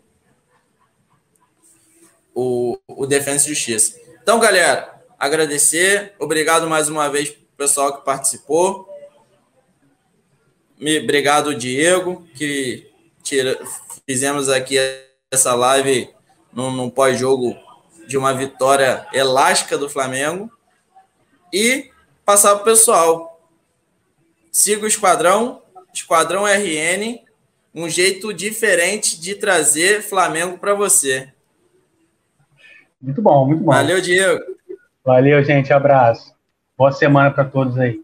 Speaker 1: o, o Defensa e Justiça. Então, galera, agradecer, obrigado mais uma vez pessoal que participou. Obrigado, Diego, que tira, fizemos aqui essa live no, no pós-jogo de uma vitória elástica do Flamengo. E passar para o pessoal. Siga o Esquadrão, Esquadrão RN, um jeito diferente de trazer Flamengo para você.
Speaker 2: Muito bom, muito bom.
Speaker 1: Valeu, Diego.
Speaker 2: Valeu, gente. Abraço. Boa semana para todos aí.